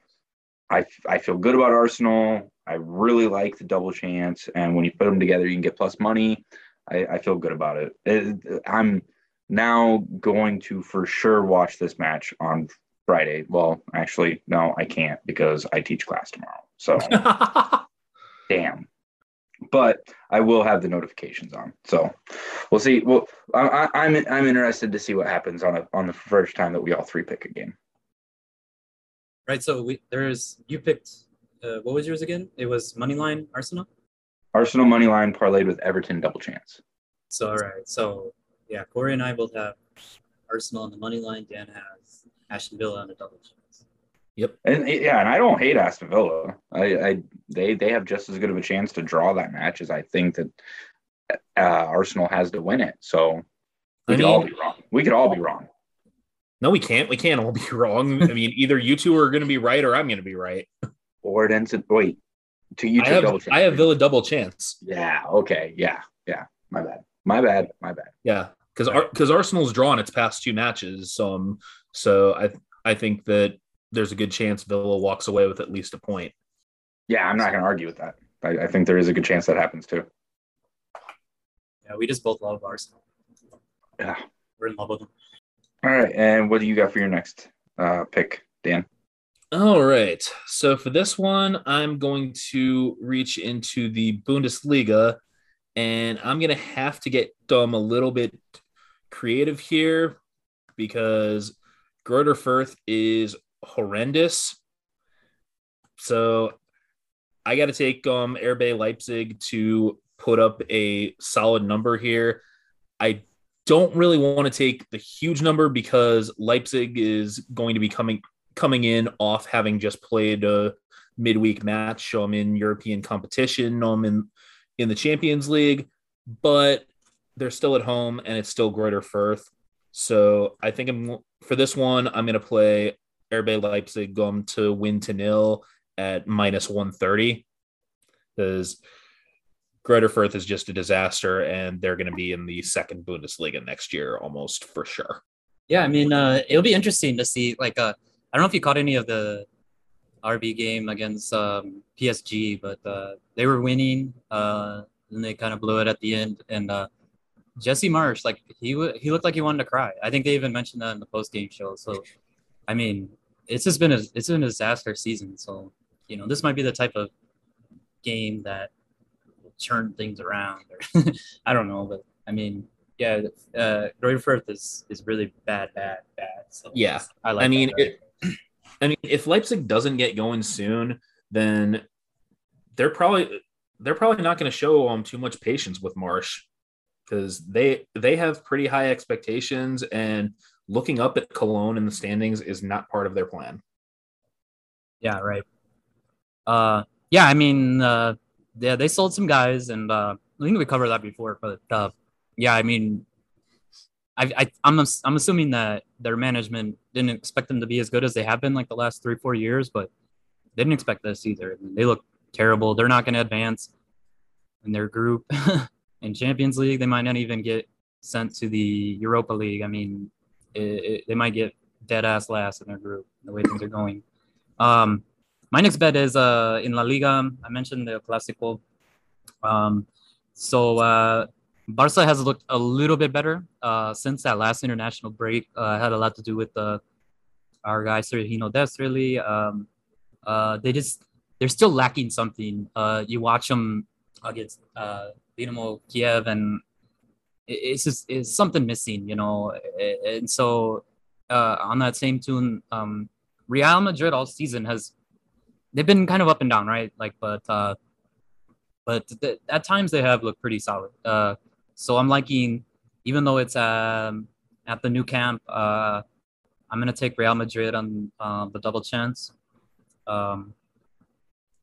I, I feel good about Arsenal. I really like the double chance. And when you put them together, you can get plus money. I, I feel good about it. it. I'm now going to for sure watch this match on Friday. Well, actually, no, I can't because I teach class tomorrow. So, damn. But I will have the notifications on. So we'll see. Well, I, I'm I'm interested to see what happens on a on the first time that we all three pick a game. Right. So we there's you picked. Uh, what was yours again? It was moneyline Arsenal. Arsenal money line parlayed with Everton double chance. So all right, so yeah, Corey and I both have Arsenal on the money line. Dan has Aston Villa on the double chance. Yep. And yeah, and I don't hate Aston Villa. I, I they they have just as good of a chance to draw that match as I think that uh, Arsenal has to win it. So we I could mean, all be wrong. We could all be wrong. No, we can't. We can't all be wrong. I mean, either you two are going to be right or I'm going to be right. Or it ends in wait to you. I have, I have Villa double chance. Yeah. Okay. Yeah. Yeah. My bad. My bad. My bad. Yeah. Because because Arsenal's drawn its past two matches. Um. So I I think that there's a good chance Villa walks away with at least a point. Yeah, I'm not going to argue with that. I, I think there is a good chance that happens too. Yeah, we just both love Arsenal. Yeah, we're in love with them. All right, and what do you got for your next uh, pick, Dan? All right. So for this one, I'm going to reach into the Bundesliga and I'm going to have to get dumb a little bit creative here because Greuther Fürth is horrendous. So I got to take um, RB Leipzig to put up a solid number here. I don't really want to take the huge number because Leipzig is going to be coming coming in off having just played a midweek match um, in European competition um, in, in the Champions League, but they're still at home and it's still Greuther Fürth. So I think I'm for this one, I'm going to play RB Leipzig um, to win to nil at minus 130 because Greuther Fürth is just a disaster and they're going to be in the second Bundesliga next year almost for sure. Yeah, I mean, uh, it'll be interesting to see. Like, uh, I don't know if you caught any of the RB game against um, PSG, but uh, they were winning, uh, and they kind of blew it at the end. And uh, Jesse Marsch, like he w- he looked like he wanted to cry. I think they even mentioned that in the post game show. So, I mean, it's just been a it's been a disaster season. So, you know, this might be the type of game that will turn things around. Or I don't know, but I mean, yeah, uh, Greuther Fürth is is really bad, bad, bad. So yeah, I like. I mean, it, I mean, if Leipzig doesn't get going soon, then they're probably they're probably not going to show um too much patience with Marsch because they they have pretty high expectations and looking up at Cologne in the standings is not part of their plan. Yeah, right. Uh, yeah, I mean, uh, yeah, they sold some guys, and uh, I think we covered that before. But uh, yeah, I mean, I, I I'm I'm assuming that their management didn't expect them to be as good as they have been like the last three four years, but they didn't expect this either. They look terrible. They're not going to advance in their group in Champions League. They might not even get sent to the Europa League. I mean, it, they might get dead ass last in their group the way things are going. Um, my next bet is uh, in La Liga. I mentioned the Clásico. Um, so uh, Barca has looked a little bit better uh, since that last international break. Uh, had a lot to do with uh, our guy Sergiño Dest. Really, um, uh, they just they're still lacking something. Uh, you watch them against uh, Dynamo Kiev, and it's just it's something missing, you know. And so uh, on that same tune, um, Real Madrid all season has they've been kind of up and down, right? Like, but uh, but th- at times they have looked pretty solid. Uh, so I'm liking, even though it's um, at the Nou Camp, uh, I'm gonna take Real Madrid on uh, the double chance. Um,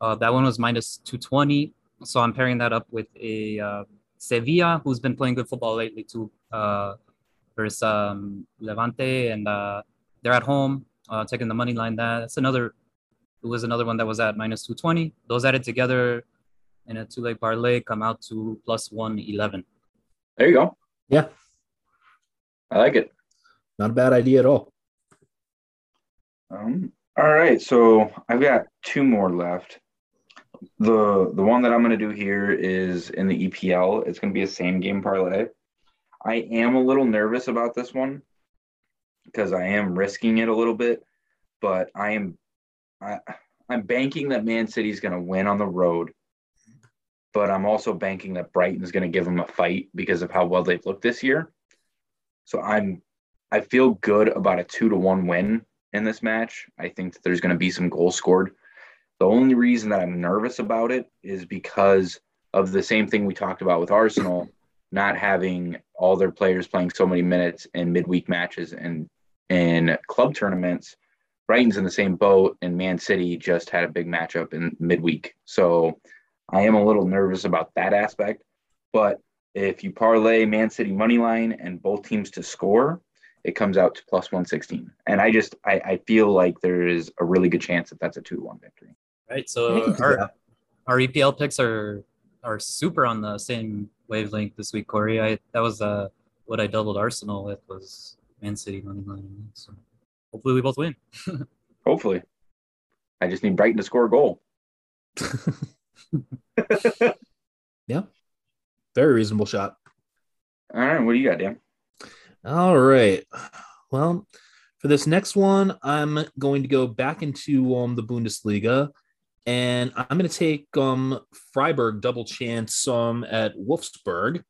uh, that one was minus 220, so I'm pairing that up with a uh, Sevilla, who's been playing good football lately too, uh, versus um, Levante, and uh, they're at home, uh, taking the money line. That that's another. It was another one that was at minus 220. Those added together in a two-leg parlay come out to plus 111. There you go. Yeah. I like it. Not a bad idea at all. Um, all right. So I've got two more left. The the one that I'm going to do here is in the EPL. It's going to be a same game parlay. I am a little nervous about this one because I am risking it a little bit, but I am I, I'm banking that Man City is going to win on the road but I'm also banking that Brighton's going to give them a fight because of how well they've looked this year. So I'm I feel good about a two to one win in this match. I think that there's going to be some goals scored. The only reason that I'm nervous about it is because of the same thing we talked about with Arsenal, not having all their players playing so many minutes in midweek matches and in club tournaments. Brighton's in the same boat, and Man City just had a big matchup in midweek. So I am a little nervous about that aspect. But if you parlay Man City money line and both teams to score, it comes out to plus 116. And I just I, I feel like there is a really good chance that that's a 2 1 victory. Right. So our, our EPL picks are are super on the same wavelength this week, Corey. I that was uh what I doubled Arsenal with was Man City money line. So hopefully we both win. hopefully. I just need Brighton to score a goal. yeah. Very reasonable shot. All right. What do you got, Dan? All right. Well, for this next one, I'm going to go back into um, the Bundesliga and I'm going to take um, Freiburg double chance um, at Wolfsburg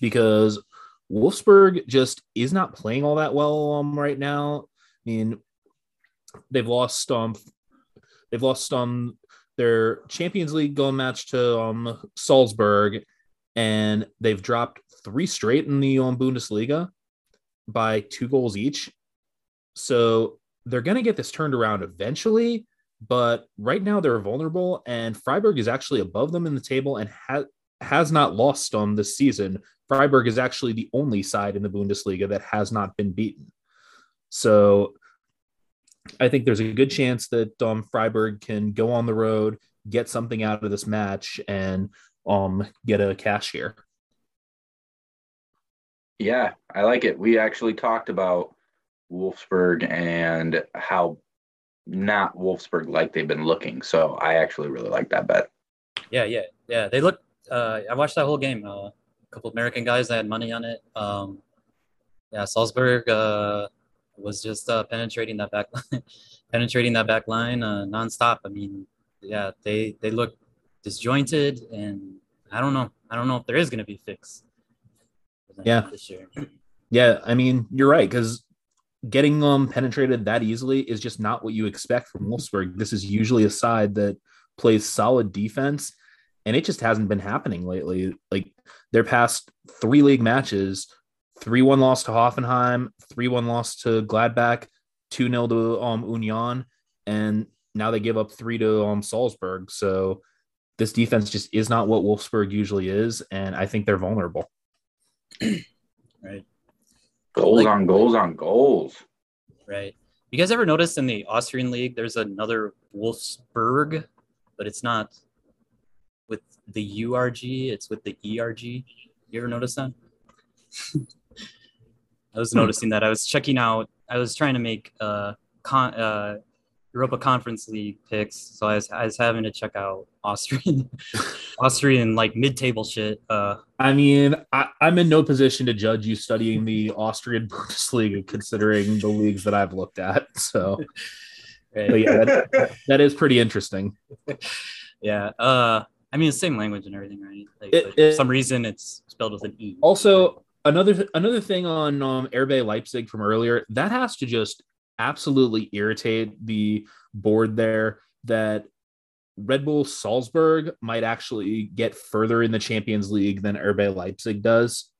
because Wolfsburg just is not playing all that well um, right now. I mean, they've lost um, they've lost um their Champions League going match to um, Salzburg, and they've dropped three straight in the um, Bundesliga by two goals each. So they're going to get this turned around eventually, but right now they're vulnerable, and Freiburg is actually above them in the table and has has not lost um this season. Freiburg is actually the only side in the Bundesliga that has not been beaten. So I think there's a good chance that um, Freiburg can go on the road, get something out of this match, and um, get a cash here. Yeah, I like it. We actually talked about Wolfsburg and how not Wolfsburg like they've been looking. So I actually really like that bet. Yeah, yeah, yeah. They look. Uh, I watched that whole game. Uh, a couple American guys that had money on it. Um, yeah, Salzburg uh, was just uh, penetrating that back line, penetrating that back line uh, nonstop. I mean, yeah, they they look disjointed, and I don't know. I don't know if there is going to be fix. Yeah. This year. Yeah, I mean, you're right because getting them penetrated that easily is just not what you expect from Wolfsburg. This is usually a side that plays solid defense, and it just hasn't been happening lately. Like their past three league matches, 3 1 loss to Hoffenheim, 3 1 loss to Gladbach, 2 0 to um, Union, and now they give up 3 to um, Salzburg. So this defense just is not what Wolfsburg usually is, and I think they're vulnerable. right. Goals like, on goals on goals. Right. You guys ever notice in the Austrian league there's another Wolfsburg, but it's not with the URG, it's with the ERG. You ever notice that? I was hmm. noticing that. I was checking out, I was trying to make uh con uh Europa Conference League picks, so I was, I was having to check out Austrian, Austrian like mid-table shit. Uh, I mean, I, am in no position to judge you studying the Austrian Bundesliga, considering the leagues that I've looked at. So, but yeah, that, that is pretty interesting. yeah, uh, I mean, the same language and everything, right? Like, it, it, for some reason, it's spelled with an e. Also, another another thing on um, RB Leipzig from earlier that has to just absolutely irritate the board there that Red Bull Salzburg might actually get further in the Champions League than RB Leipzig does.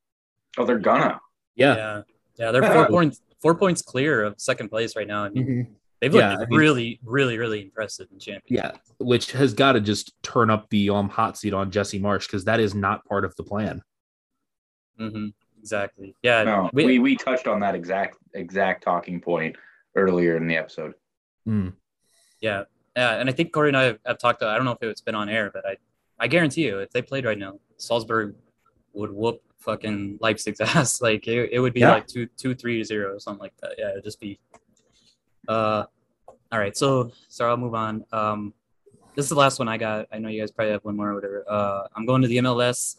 Oh, they're gonna. Yeah. Yeah. Yeah. They're four points four points clear of second place right now. I mean, mm-hmm. they've looked yeah, really, I mean, really, really impressive in Champions. Yeah, which has got to just turn up the um hot seat on Jesse Marsch because that is not part of the plan. Mm-hmm. Exactly. Yeah. No, we, we we touched on that exact exact talking point earlier in the episode. Mm. Yeah. Yeah. And I think Corey and I have, have talked, to, I don't know if it's been on air, but I, I guarantee you, if they played right now, Salzburg would whoop fucking Leipzig's ass. Like it, it would be yeah. like two, two, three to zero, something like that. Yeah. It'd just be, uh, all right. So, sorry, I'll move on. Um, this is the last one I got. I know you guys probably have one more or whatever. Uh, I'm going to the MLS.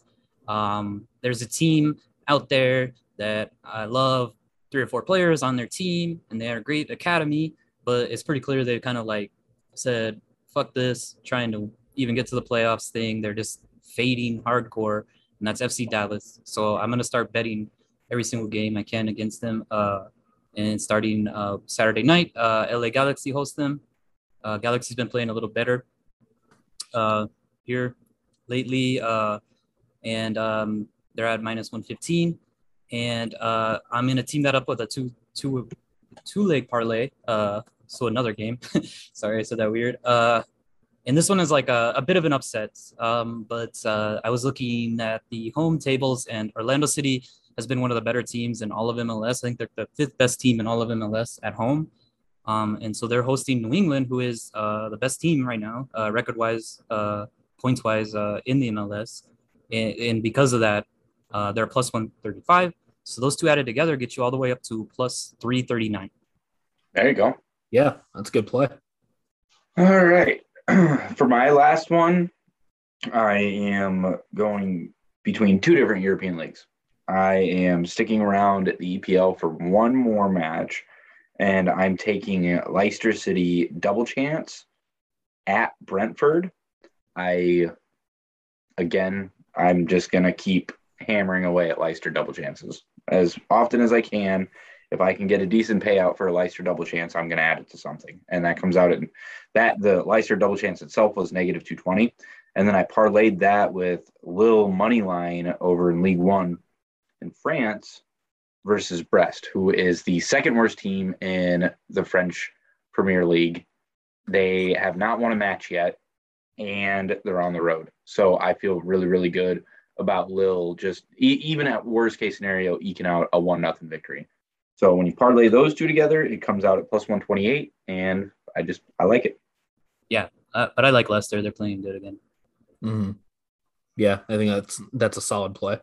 Um, there's a team out there that I love three or four players on their team and they had a great academy, but it's pretty clear they kind of like said, fuck this, trying to even get to the playoffs thing. They're just fading hardcore, and that's FC Dallas. So I'm going to start betting every single game I can against them. Uh, and starting uh, Saturday night, uh, LA Galaxy hosts them. Uh, Galaxy's been playing a little better uh, here lately, uh, and um, they're at minus 115 and uh, I'm gonna team that up with a two two two leg parlay. Uh, so another game. Sorry, I said that weird. Uh, and this one is like a, a bit of an upset. Um, but uh, I was looking at the home tables, and Orlando City has been one of the better teams in all of MLS. I think they're the fifth best team in all of MLS at home. Um, and so they're hosting New England, who is uh, the best team right now, uh, record wise, uh, points wise, uh, in the MLS. And, and because of that, uh, they're plus 135. So those two added together get you all the way up to plus 339. There you go. Yeah, that's a good play. All right. For my last one, I am going between two different European leagues. I am sticking around at the EPL for one more match, and I'm taking Leicester City double chance at Brentford. I, again, I'm just going to keep hammering away at Leicester double chances as often as I can. If I can get a decent payout for a Leicester double chance, I'm going to add it to something. And that comes out at that the Leicester double chance itself was negative 220. And then I parlayed that with Lille money line over in League One in France versus Brest, who is the second worst team in the French Premier League. They have not won a match yet, and they're on the road. So I feel really, really good about Lille just e- even at worst case scenario eking out a one nothing victory. So when you parlay those two together, it comes out at plus 128, and I just I like it. Yeah, uh, but I like Leicester. They're playing good again. Mm-hmm. Yeah, I think that's that's a solid play.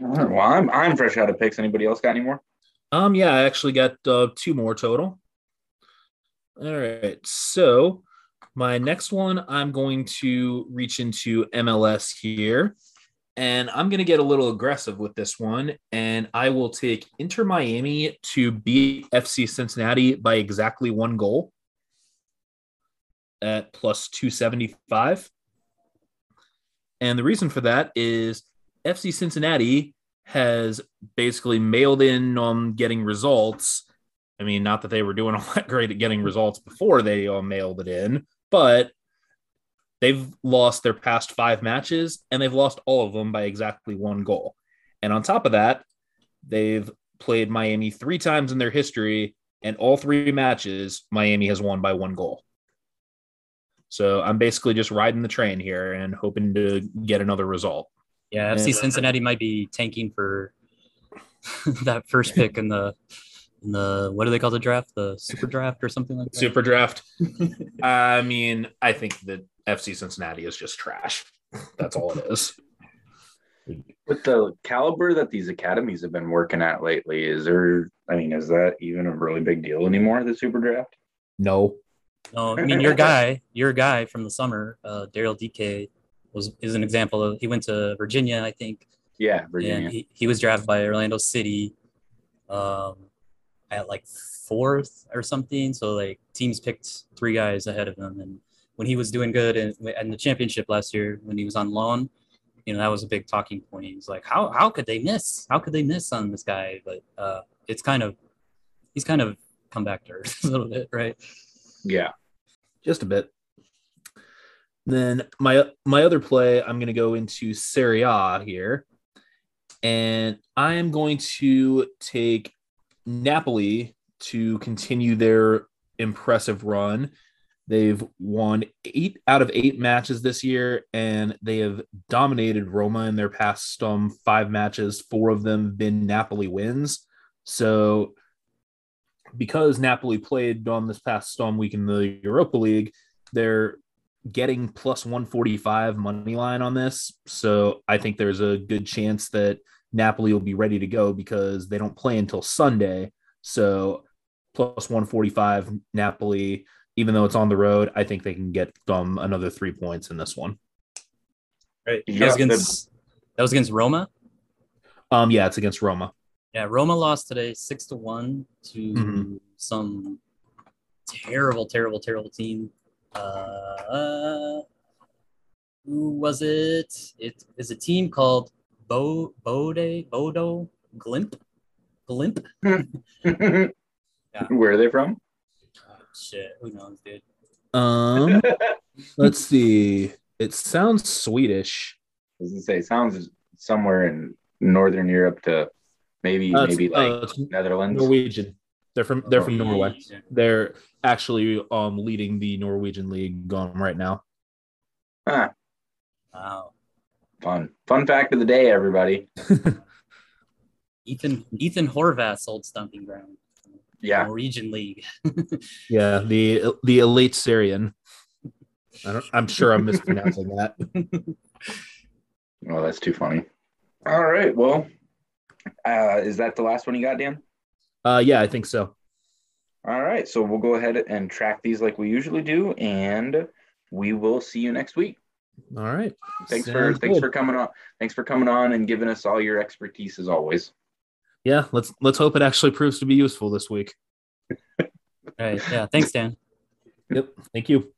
Well, I'm I'm fresh out of picks. Anybody else got any more? Um, yeah, I actually got uh, two more total. All right, so my next one, I'm going to reach into MLS here, and I'm going to get a little aggressive with this one, and I will take Inter Miami to beat FC Cincinnati by exactly one goal at plus 275. And the reason for that is FC Cincinnati has basically mailed in on getting results. I mean, not that they were doing all that great at getting results before they all mailed it in, but they've lost their past five matches and they've lost all of them by exactly one goal. And on top of that, they've played Miami three times in their history, and all three matches, Miami has won by one goal. So I'm basically just riding the train here and hoping to get another result. Yeah, FC Cincinnati might be tanking for that first pick in the in the what do they call the draft? The super draft or something like that. Super draft. I mean, I think that FC Cincinnati is just trash. That's all it is. With the caliber that these academies have been working at lately, is there? I mean, is that even a really big deal anymore? The super draft? No. No, I mean your guy, your guy from the summer, uh, Daryl Dike, was is an example of. He went to Virginia, I think. Yeah, Virginia. And he, he was drafted by Orlando City, um, at like fourth or something. So like teams picked three guys ahead of him, and when he was doing good in, in the championship last year, when he was on loan, you know that was a big talking point. He's like, how how could they miss? How could they miss on this guy? But uh, it's kind of he's kind of come back to earth a little bit, right? Yeah, just a bit. Then my my other play, I'm going to go into Serie A here, and I am going to take Napoli to continue their impressive run. They've won eight out of eight matches this year, and they have dominated Roma in their past um, five matches. Four of them been Napoli wins. So because Napoli played on this past storm week in the Europa League, they're getting plus 145 money line on this. So I think there's a good chance that Napoli will be ready to go because they don't play until Sunday. So plus 145 Napoli, even though it's on the road, I think they can get um, another three points in this one. Right. That, was against, that was against Roma? Um, yeah, it's against Roma. Yeah, Roma lost today six to one to mm-hmm. some terrible, terrible, terrible team. Uh, who was it? It is a team called Bo Bode Bodo Glimp Glimp. yeah. Where are they from? Oh, shit, who knows, dude. Um, let's see. It sounds Swedish. Does it say sounds somewhere in Northern Europe to maybe uh, maybe like uh, Netherlands. Norwegian. They're from they're from Norway. They're actually um leading the Norwegian league um, right now. Huh. Wow. Fun. Fun fact of the day, everybody. Ethan Ethan Horvath old stomping ground. Yeah. Norwegian league. yeah, the the Eliteserien. I am sure I'm mispronouncing that. Oh, that's too funny. All right. Well, uh, is that the last one you got, Dan? Uh, yeah, I think so. All right, so we'll go ahead and track these like we usually do, and we will see you next week. All right. Thanks Sounds for good. thanks for coming on. Thanks for coming on and giving us all your expertise as always. Yeah, let's let's hope it actually proves to be useful this week. all right. Yeah. Thanks, Dan. Yep. Thank you.